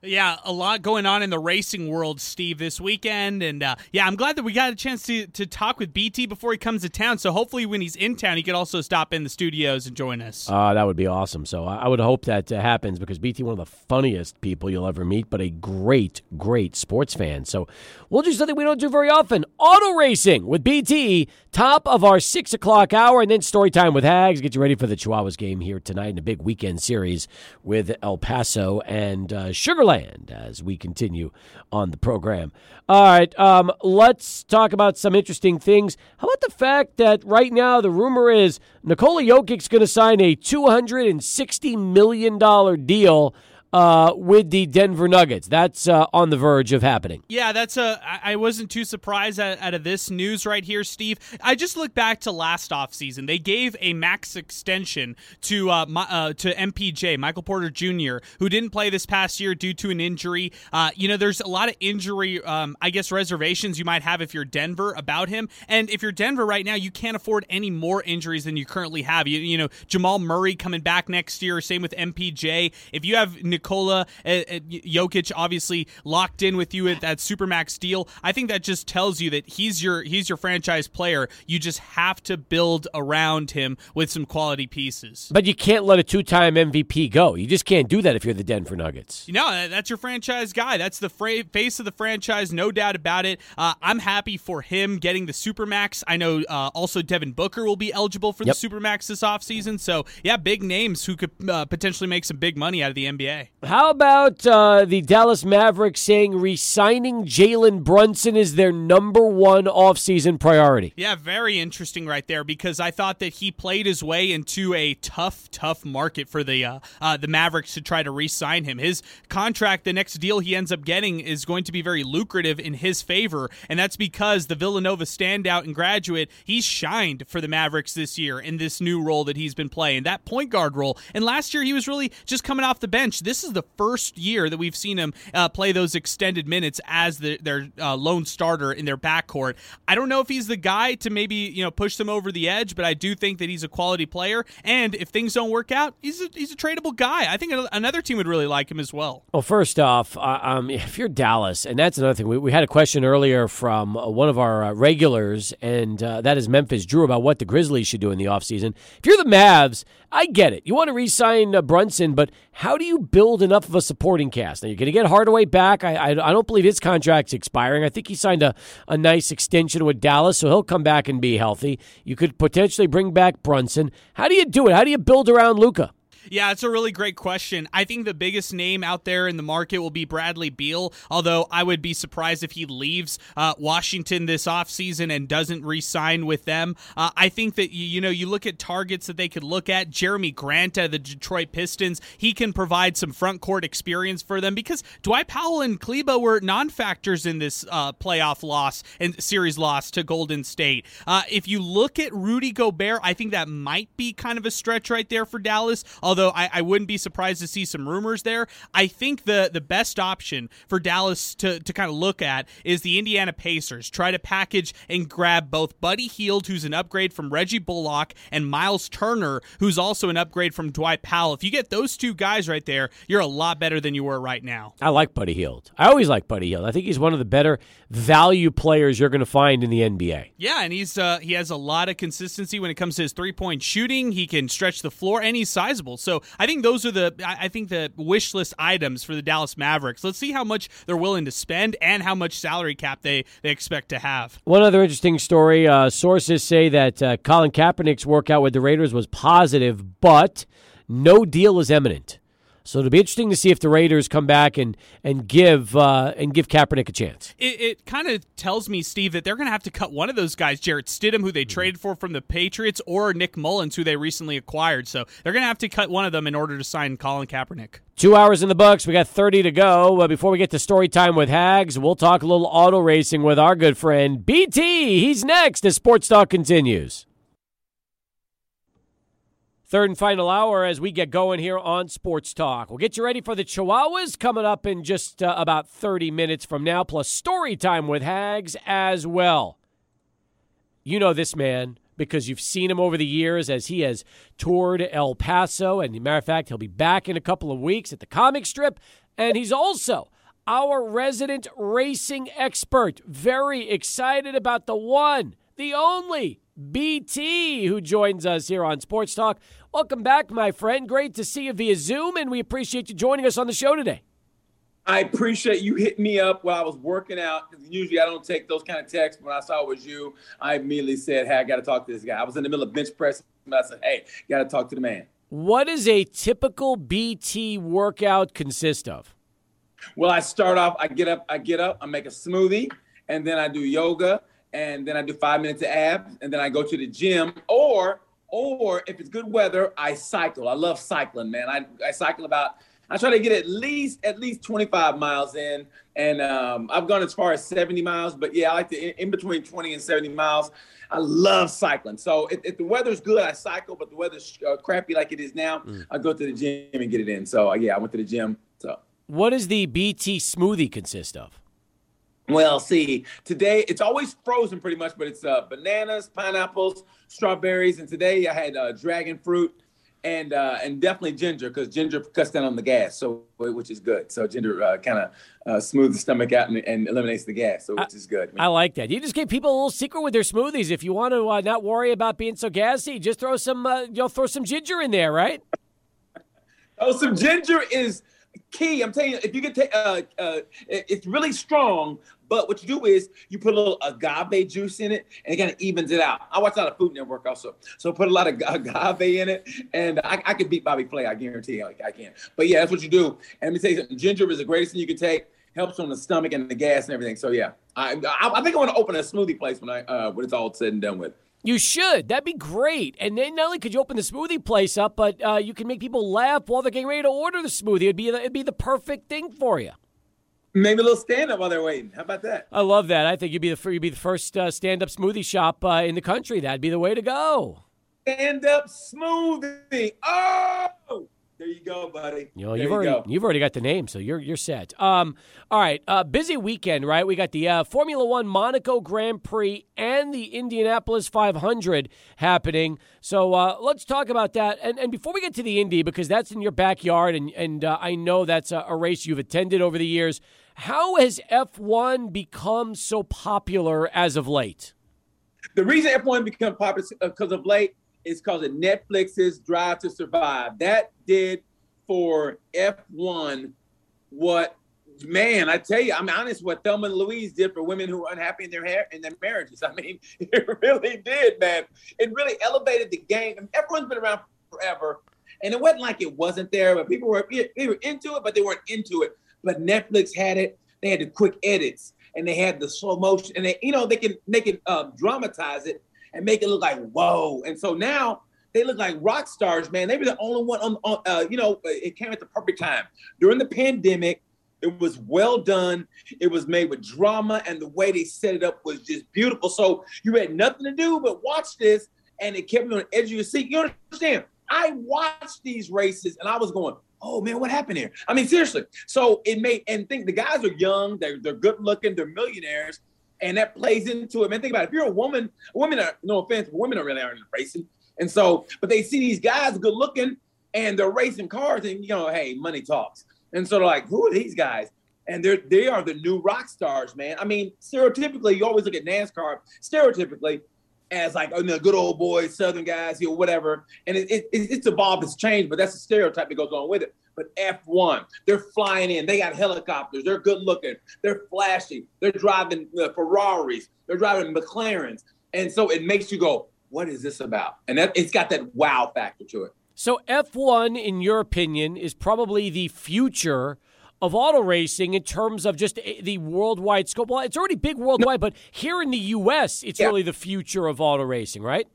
Yeah, a lot going on in the racing world, Steve, this weekend, and uh, yeah, I'm glad that we got a chance to to talk with BT before he comes to town. So hopefully, when he's in town, he could also stop in the studios and join us. Uh, that would be awesome. So I would hope that uh, happens because BT, one of the funniest people you'll ever meet, but a great, great sports fan. So we'll do something we don't do very often: auto racing with BT. Top of our six o'clock hour, and then story time with Hags. Get you ready for the Chihuahuas game here tonight in a big weekend series with El Paso and uh, Sugarland as we continue on the program. All right, um, let's talk about some interesting things. How about the fact that right now the rumor is Nikola Jokic's going to sign a two hundred and sixty million dollar deal uh, with the Denver Nuggets. That's uh, on the verge of happening. Yeah, that's a. I wasn't too surprised at, out of this news right here, Steve. I just look back to last offseason. They gave a max extension to uh, my, uh, to MPJ Michael Porter Jr., who didn't play this past year due to an injury. Uh, you know, there's a lot of injury, um, I guess, reservations you might have if you're Denver about him. And if you're Denver right now, you can't afford any more injuries than you currently have. You, you know, Jamal Murray coming back next year. Same with MPJ. If you have Nikola uh, uh, Jokic obviously locked in with you at that supermax deal. I think that just tells you that he's your he's your franchise player. You just have to build around him with some quality pieces. But you can't let a two-time MVP go. You just can't do that if you're the Denver Nuggets. You know, that's your franchise guy. That's the fra- face of the franchise, no doubt about it. Uh, I'm happy for him getting the supermax. I know uh, also Devin Booker will be eligible for Yep. the supermax this offseason. So yeah, big names who could uh, potentially make some big money out of the NBA. How about uh, the Dallas Mavericks saying re-signing Jalen Brunson is their number one offseason priority? Yeah, very interesting right there because I thought that he played his way into a tough, tough market for the uh, uh, the Mavericks to try to re-sign him. His contract, the next deal he ends up getting, is going to be very lucrative in his favor, and that's because the Villanova standout and graduate he's shined for the Mavericks this year in this new role that he's been playing, that point guard role. And last year he was really just coming off the bench. This is the first year that we've seen him uh, play those extended minutes as the, their uh, lone starter in their backcourt. I don't know if he's the guy to maybe you know push them over the edge, but I do think that he's a quality player. And if things don't work out, he's a, he's a tradable guy. I think another team would really like him as well. Well, first off, um, if you're Dallas, and that's another thing, we, we had a question earlier from uh, one of our uh, regulars, and uh, that is Memphis Drew about what the Grizzlies should do in the offseason. If you're the Mavs, I get it. You want to re sign uh, Brunson, but how do you build enough of a supporting cast? Now, you're going to get Hardaway back. I, I, I, don't believe his contract's expiring. I think he signed a, a nice extension with Dallas, so he'll come back and be healthy. You could potentially bring back Brunson. How do you do it? How do you build around Luka? Yeah, it's a really great question. I think the biggest name out there in the market will be Bradley Beal, although I would be surprised if he leaves uh, Washington this offseason and doesn't re sign with them. Uh, I think that, you, know, you look at targets that they could look at. Jerami Grant of the Detroit Pistons, he can provide some front court experience for them because Dwight Powell and Kleber were non factors in this uh, playoff loss and series loss to Golden State. Uh, if you look at Rudy Gobert, I think that might be kind of a stretch right there for Dallas although I, I, wouldn't be surprised to see some rumors there. I think the the best option for Dallas to, to kind of look at is the Indiana Pacers. Try to package and grab both Buddy Hield, who's an upgrade from Reggie Bullock, and Miles Turner, who's also an upgrade from Dwight Powell. If you get those two guys right there, you're a lot better than you were right now. I like Buddy Hield. I always like Buddy Hield. I think he's one of the better value players you're going to find in the NBA. Yeah, and he's uh, he has a lot of consistency when it comes to his three point shooting. He can stretch the floor, and he's sizable. So I think those are the I think the wish list items for the Dallas Mavericks. Let's see how much they're willing to spend and how much salary cap they they expect to have. One other interesting story: uh, sources say that uh, Colin Kaepernick's workout with the Raiders was positive, but no deal is imminent. So it'll be interesting to see if the Raiders come back and and give uh, and give Kaepernick a chance. It, it kind of tells me, Steve, that they're going to have to cut one of those guys, Jarrett Stidham, who they mm-hmm. traded for from the Patriots, or Nick Mullens, who they recently acquired. So they're going to have to cut one of them in order to sign Colin Kaepernick. Two hours in the books. We got 30 to go. Uh, before we get to story time with Hags, we'll talk a little auto racing with our good friend BT. He's next as Sports Talk continues. Third and final hour as we get going here on Sports Talk. We'll get you ready for the Chihuahuas coming up in just uh, about 30 minutes from now, plus story time with Hags as well. You know this man because you've seen him over the years as he has toured El Paso. And, as a matter of fact, he'll be back in a couple of weeks at the comic strip. And he's also our resident racing expert. Very excited about the one, the only BT, who joins us here on Sports Talk. Welcome back, my friend. Great to see you via Zoom, and we appreciate you joining us on the show today. I appreciate you hitting me up while I was working out. Usually I don't take those kind of texts. When I saw it was you, I immediately said, Hey, I got to talk to this guy. I was in the middle of bench press. And I said, Hey, got to talk to the man. What does a typical BT workout consist of? Well, I start off, I get up, I get up, I make a smoothie, and then I do yoga, and then I do five minutes of abs, and then I go to the gym. Or, or if it's good weather, I cycle. I love cycling, man. I, I cycle about. I try to get at least at least 25 miles in, and um, I've gone as far as 70 miles. But yeah, I like to in, in between 20 and 70 miles. I love cycling. So if, if, the weather's good, I cycle. But the weather's uh, crappy like it is now, mm. I go to the gym and get it in. So uh, yeah, I went to the gym. So what does the BT smoothie consist of? Well, see, today it's always frozen pretty much, but it's uh, bananas, pineapples, strawberries, and today I had uh, dragon fruit and uh, and definitely ginger because ginger cuts down on the gas, so which is good. So ginger uh, kind of uh, smooths the stomach out and, and, eliminates the gas, so which I, is good. I, mean, I, like that. You just give people a little secret with their smoothies. If you want to uh, not worry about being so gassy, just throw some uh, you know throw some ginger in there, right? oh, some ginger is key. I'm telling you, if you can take, uh, uh, it's really strong. But what you do is you put a little agave juice in it, and it kind of evens it out. I watch a lot of Food Network also, so put a lot of agave in it, and I, I can beat Bobby Flay. I guarantee you, I, I can. But yeah, that's what you do. And let me tell you something: ginger is the greatest thing you can take. Helps on the stomach and the gas and everything. So yeah, I, I, I think I want to open a smoothie place when I uh, when it's all said and done with. You should. That'd be great. And then not only could you open the smoothie place up, but uh, you can make people laugh while they're getting ready to order the smoothie. It'd be the, it'd be the perfect thing for you. Maybe a little stand up while they're waiting. How about that? I love that. I think you'd be the you'd be the first uh, stand up smoothie shop uh, in the country. That'd be the way to go. Stand up smoothie. Oh. There you go, buddy. You know, you've already go. you've already got the name, so you're you're set. Um, all right, uh, busy weekend, right? We got the uh, Formula One Monaco Grand Prix and the Indianapolis 500 happening. So uh, let's talk about that. And and before we get to the Indy, because that's in your backyard, and and uh, I know that's a, a race you've attended over the years. How has F1 become so popular as of late? The reason F1 become popular because of late is because of Netflix's Drive to Survive. That did for F1 what man, I tell you, I'm honest, what Thelma and Louise did for women who are unhappy in their hair in their marriages. I mean, it really did, man. It really elevated the game. I mean, everyone's been around forever. And it wasn't like it wasn't there, but people were they were into it, but they weren't into it. But Netflix had it. They had the quick edits and they had the slow motion, and they, you know, they can they can um, dramatize it and make it look like whoa. And so now they look like rock stars, man. They were the only one on, on uh, you know, it came at the perfect time during the pandemic. It was well done. It was made with drama, and the way they set it up was just beautiful. So you had nothing to do but watch this, and it kept me on the edge of your seat. You understand? I watched these races, and I was going, "Oh man, what happened here?" I mean, seriously. So it made and think the guys are young, they're they're good looking, they're millionaires, and that plays into it. Man, think about it. If you're a woman, women are no offense, but women are really aren't racing. And so, but they see these guys good looking and they're racing cars, and you know, hey, money talks. And so they're like, who are these guys? And they're they are the new rock stars, man. I mean, stereotypically, you always look at NASCAR stereotypically as like oh, the good old boys, Southern guys, you know, whatever. And it, it, it's evolved, it's changed, but that's the stereotype that goes on with it. But F1, they're flying in. They got helicopters. They're good looking. They're flashy. They're driving uh, Ferraris. They're driving McLarens. And so it makes you go, what is this about? And that, it's got that wow factor to it. So F1, in your opinion, is probably the future of auto racing in terms of just the worldwide scope. Well, it's already big worldwide, but here in the U.S., it's yeah. really the future of auto racing, right?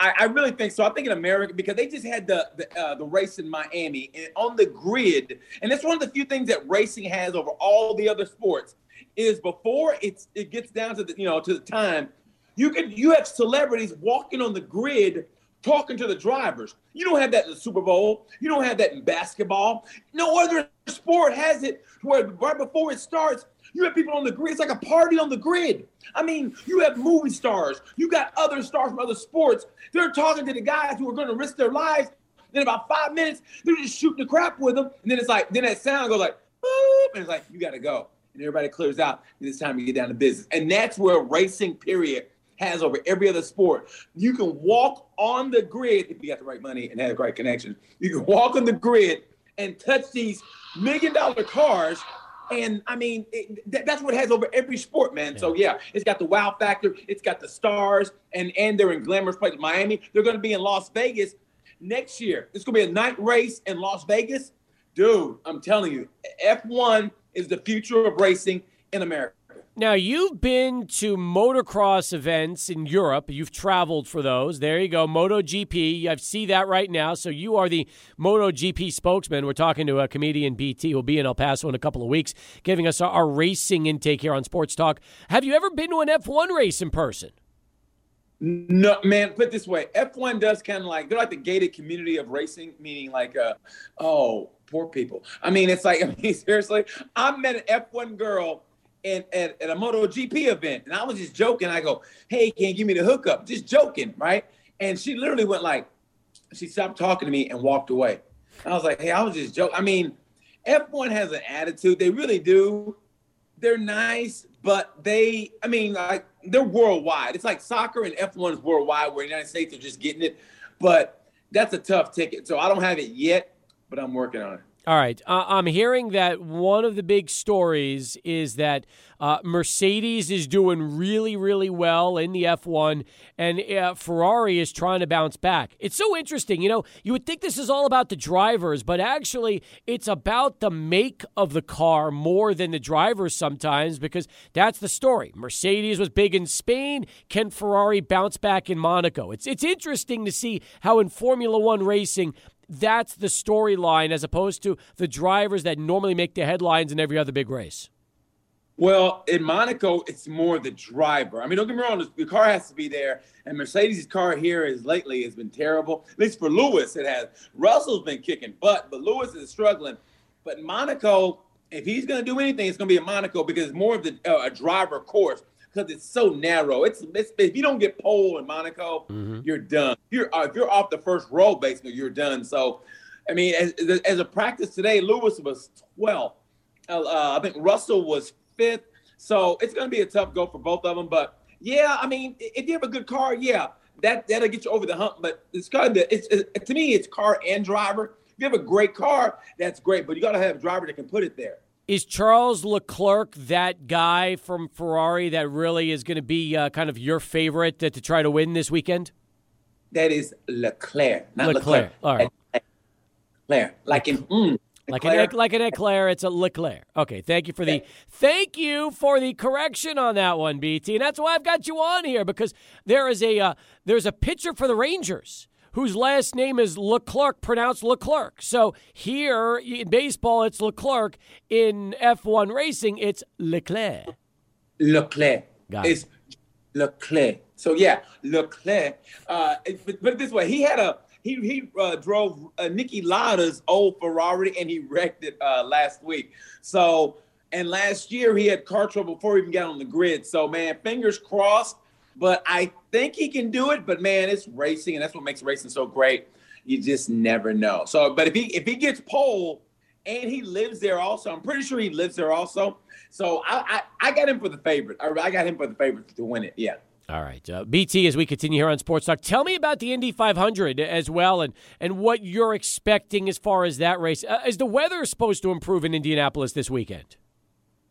I, I, really think so. I think in America because they just had the the, uh, the race in Miami and on the grid, and it's one of the few things that racing has over all the other sports. Is before it's it gets down to the you know to the time, you can you have celebrities walking on the grid talking to the drivers. You don't have that in the Super Bowl. You don't have that in basketball. No other sport has it where right before it starts, you have people on the grid. It's like a party on the grid. I mean, you have movie stars. You got other stars from other sports. They're talking to the guys who are going to risk their lives. Then about five minutes, they're just shooting the crap with them. And then it's like, then that sound goes like, boop, and it's like, you got to go. And everybody clears out. And it's time to get down to business. And that's where racing, period, has over every other sport. You can walk on the grid if you got the right money and have the right connections. You can walk on the grid and touch these million dollar cars and I mean, it, that's what it has over every sport, man. Yeah. So yeah, it's got the wow factor. It's got the stars, and and they're in glamorous places. Miami. They're going to be in Las Vegas next year. It's going to be a night race in Las Vegas, dude. I'm telling you, F1 is the future of racing in America. Now, you've been to motocross events in Europe. You've traveled for those. There you go, MotoGP. I see that right now. So you are the MotoGP spokesman. We're talking to a comedian, BT, who'll be in El Paso in a couple of weeks, giving us our, racing intake here on Sports Talk. Have you ever been to an F1 race in person? No, man. Put this way, F1 does kind of like they're like the gated community of racing, meaning like, uh, oh, poor people. I mean, it's like, I mean, seriously, I met an F1 girl in, at, at a MotoGP event, and I was just joking. I go, "Hey, can you give me the hookup?" Just joking, right? And she literally went like, she stopped talking to me and walked away. I was like, "Hey, I was just joking." I mean, F1 has an attitude. They really do. They're nice, but they, I mean, like they're worldwide. It's like soccer and F1 is worldwide, where the United States are just getting it. But that's a tough ticket. So I don't have it yet, but I'm working on it. All right. Uh, I'm hearing that one of the big stories is that uh, Mercedes is doing really, really well in the F1, and uh, Ferrari is trying to bounce back. It's so interesting. You know, you would think this is all about the drivers, but actually, it's about the make of the car more than the drivers sometimes because that's the story. Mercedes was big in Spain. Can Ferrari bounce back in Monaco? It's, it's interesting to see how in Formula One racing, that's the storyline as opposed to the drivers that normally make the headlines in every other big race. Well, in Monaco, it's more the driver. I mean, don't get me wrong, the car has to be there. And Mercedes' car here is lately has been terrible. At least for Lewis, it has. Russell's been kicking butt, but Lewis is struggling. But Monaco, if he's going to do anything, it's going to be in Monaco because it's more of the, uh, a driver course because it's so narrow. It's, it's, if you don't get pole in Monaco, mm-hmm. you're done. You're uh, if you're off the first row, basically, you're done. So, I mean, as, as a practice today, Lewis was 12. Uh, I think Russell was fifth. So it's going to be a tough go for both of them. But yeah, I mean, if you have a good car, yeah, that that'll get you over the hump. But it's kind of it's, it's to me, it's car and driver. If you have a great car, that's great, but you got to have a driver that can put it there. Is Charles Leclerc that guy from Ferrari that really is going to be uh, kind of your favorite to, to, try to win this weekend? That is Leclerc, not Leclerc. Leclerc. All right. Leclerc, like in mm, like an like an eclair, it's a Leclerc. Okay, thank you for the thank you for the correction on that one, BT. And that's why I've got you on here because there is a uh, there's a pitcher for the Rangers whose last name is Leclerc, pronounced Leclerc. So here in baseball, it's Leclerc. In F1 racing, it's Leclerc. Leclerc. Got it's Leclerc. So yeah, Leclerc. Uh, but, but this way, he had a he he uh, drove uh, Niki Lauda's old Ferrari and he wrecked it uh, last week. So and last year he had car trouble before he even got on the grid. So man, fingers crossed but I think he can do it. But man, it's racing, and that's what makes racing so great. You just never know. So, but if he if he gets pole and he lives there also, I'm pretty sure he lives there also. So I I, I got him for the favorite. I, I got him for the favorite to win it. Yeah. All right, uh, BT. As we continue here on Sports Talk, tell me about the Indy 500 as well, and and what you're expecting as far as that race. Uh, is the weather supposed to improve in Indianapolis this weekend?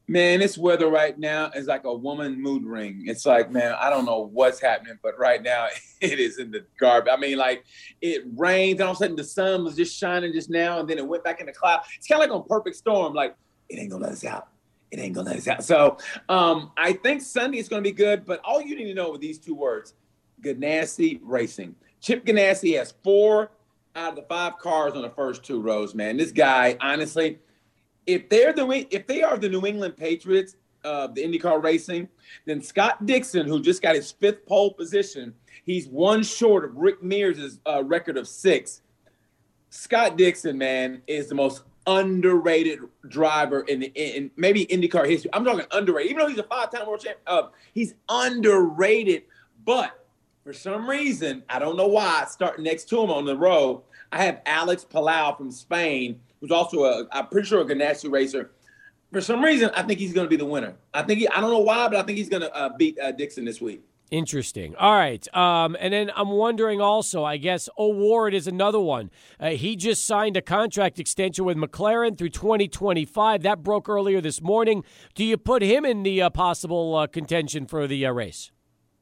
Man, this weather right now is like a woman mood ring. It's like, man, I don't know what's happening, but right now it is in the garbage. I mean, like it rains, and all of a sudden the sun was just shining just now, and then it went back in the cloud. It's kind of like on perfect storm. Like it ain't gonna let us out. It ain't gonna let us out. So um, I think Sunday is gonna be good. But all you need to know with these two words, Ganassi Racing. Chip Ganassi has four out of the five cars on the first two rows. Man, this guy, honestly if they're the if they are the New England Patriots of the IndyCar racing, then Scott Dixon, who just got his fifth pole position, he's one short of Rick Mears' uh, record of six. Scott Dixon, man, is the most underrated driver in the in maybe IndyCar history. I'm talking underrated, even though he's a five-time world champ. Uh, he's underrated, but for some reason, I don't know why, starting next to him on the row, I have Alex Palou from Spain who's also a, I'm pretty sure a Ganassi racer. For some reason, I think he's going to be the winner. I think he, I don't know why, but I think he's going to uh, beat uh, Dixon this week. Interesting. All right. Um, and then I'm wondering also, I guess O'Ward is another one. Uh, he just signed a contract extension with McLaren through 2025. That broke earlier this morning. Do you put him in the uh, possible uh, contention for the uh, race?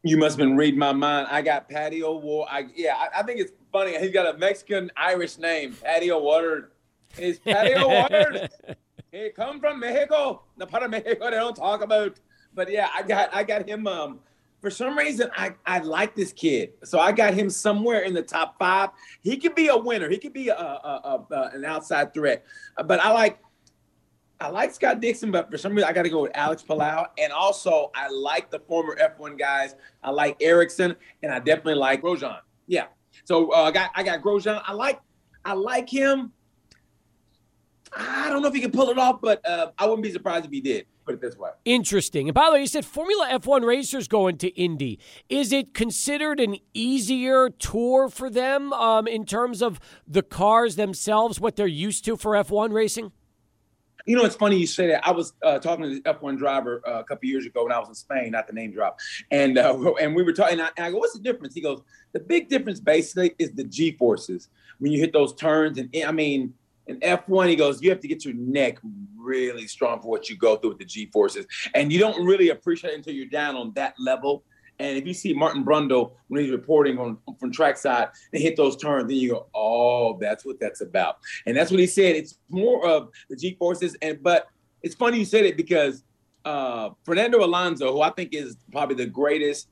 You must have been reading my mind. I got Pato O'Ward. I, yeah, I, I, think it's funny. He's got a Mexican Irish name, Pato O'Ward. Is patio water. he come from Mexico. The part of Mexico they don't talk about. But yeah, I got I got him. Um, for some reason, I, I like this kid, so I got him somewhere in the top five. He could be a winner. He could be a, a, a, a an outside threat. But I like I like Scott Dixon, but for some reason I got to go with Alex Palou. And also, I like the former F1 guys. I like Ericsson, and I definitely like Grosjean. Yeah. So uh, I got I got Grosjean. I like I like him. I don't know if he can pull it off, but uh, I wouldn't be surprised if he did. Put it this way. Interesting. And by the way, you said Formula F1 racers going to Indy. Is it considered an easier tour for them um, in terms of the cars themselves, what they're used to for F1 racing? You know, it's funny you say that. I was uh, talking to the F1 driver uh, a couple years ago when I was in Spain, not the name drop, and uh, and we were talking. And I, go, "What's the difference?" He goes, "The big difference basically is the G forces when you hit those turns." And I mean, in F1, he goes, you have to get your neck really strong for what you go through with the G forces. And you don't really appreciate it until you're down on that level. And if you see Martin Brundle when he's reporting on from trackside and hit those turns, then you go, oh, that's what that's about. And that's what he said. It's more of the G forces. And but it's funny you said it because uh, Fernando Alonso, who I think is probably the greatest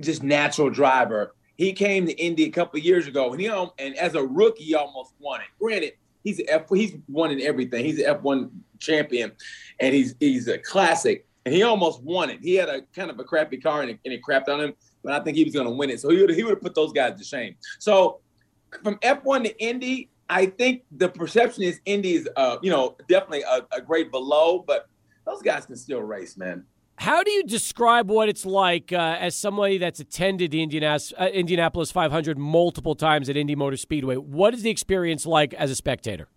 just natural driver, he came to Indy a couple years ago, and he and as a rookie, he almost won it. Granted, he's F, he's won in everything. He's an F1 champion, and he's he's a classic. And he almost won it. He had a kind of a crappy car, and it, and it crapped on him. But I think he was going to win it. So he would he would have put those guys to shame. So from F1 to Indy, I think the perception is Indy is, uh, you know, definitely a, a grade below, but those guys can still race, man. How do you describe what it's like uh, as somebody that's attended the Indianapolis, uh, Indianapolis 500 multiple times at Indy Motor Speedway? What is the experience like as a spectator?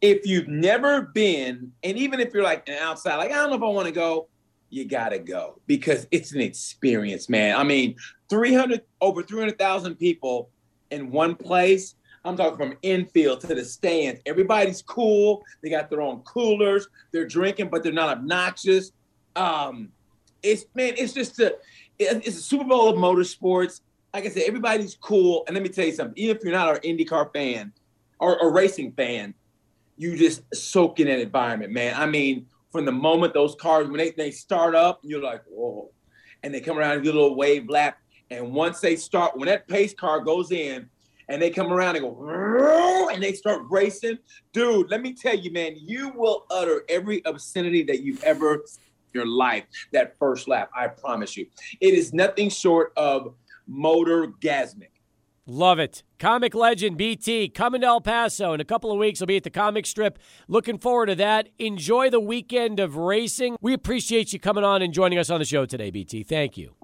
If you've never been, and even if you're like an outside, like I don't know if I want to go, you gotta go because it's an experience, man. I mean, 300 over 300,000 people in one place. I'm talking from infield to the stands. Everybody's cool. They got their own coolers. They're drinking, but they're not obnoxious. Um, it's man, it's just a it's a Super Bowl of motorsports. Like I said, everybody's cool. And let me tell you something. Even if you're not an IndyCar fan or a racing fan, you just soak in that environment, man. I mean, from the moment those cars when they, they start up, you're like, whoa, and they come around and do a little wave lap. And once they start, when that pace car goes in, and they come around and go and they start racing, dude. Let me tell you, man, you will utter every obscenity that you've ever your life that first lap. I promise you. It is nothing short of motor gasmic. Love it. Comic legend BT coming to El Paso in a couple of weeks. He'll be at the comic strip. Looking forward to that. Enjoy the weekend of racing. We appreciate you coming on and joining us on the show today, BT. Thank you.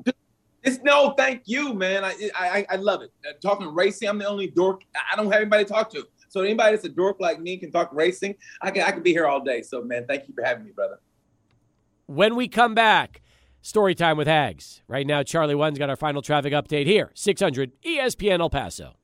It's no, thank you, man. I I, I love it. Uh, talking racing, I'm the only dork. I don't have anybody to talk to. So anybody that's a dork like me can talk racing. I can I can be here all day. So man, thank you for having me, brother. When we come back, story time with Hags. Right now, Charlie One's got our final traffic update here, 600 ESPN El Paso.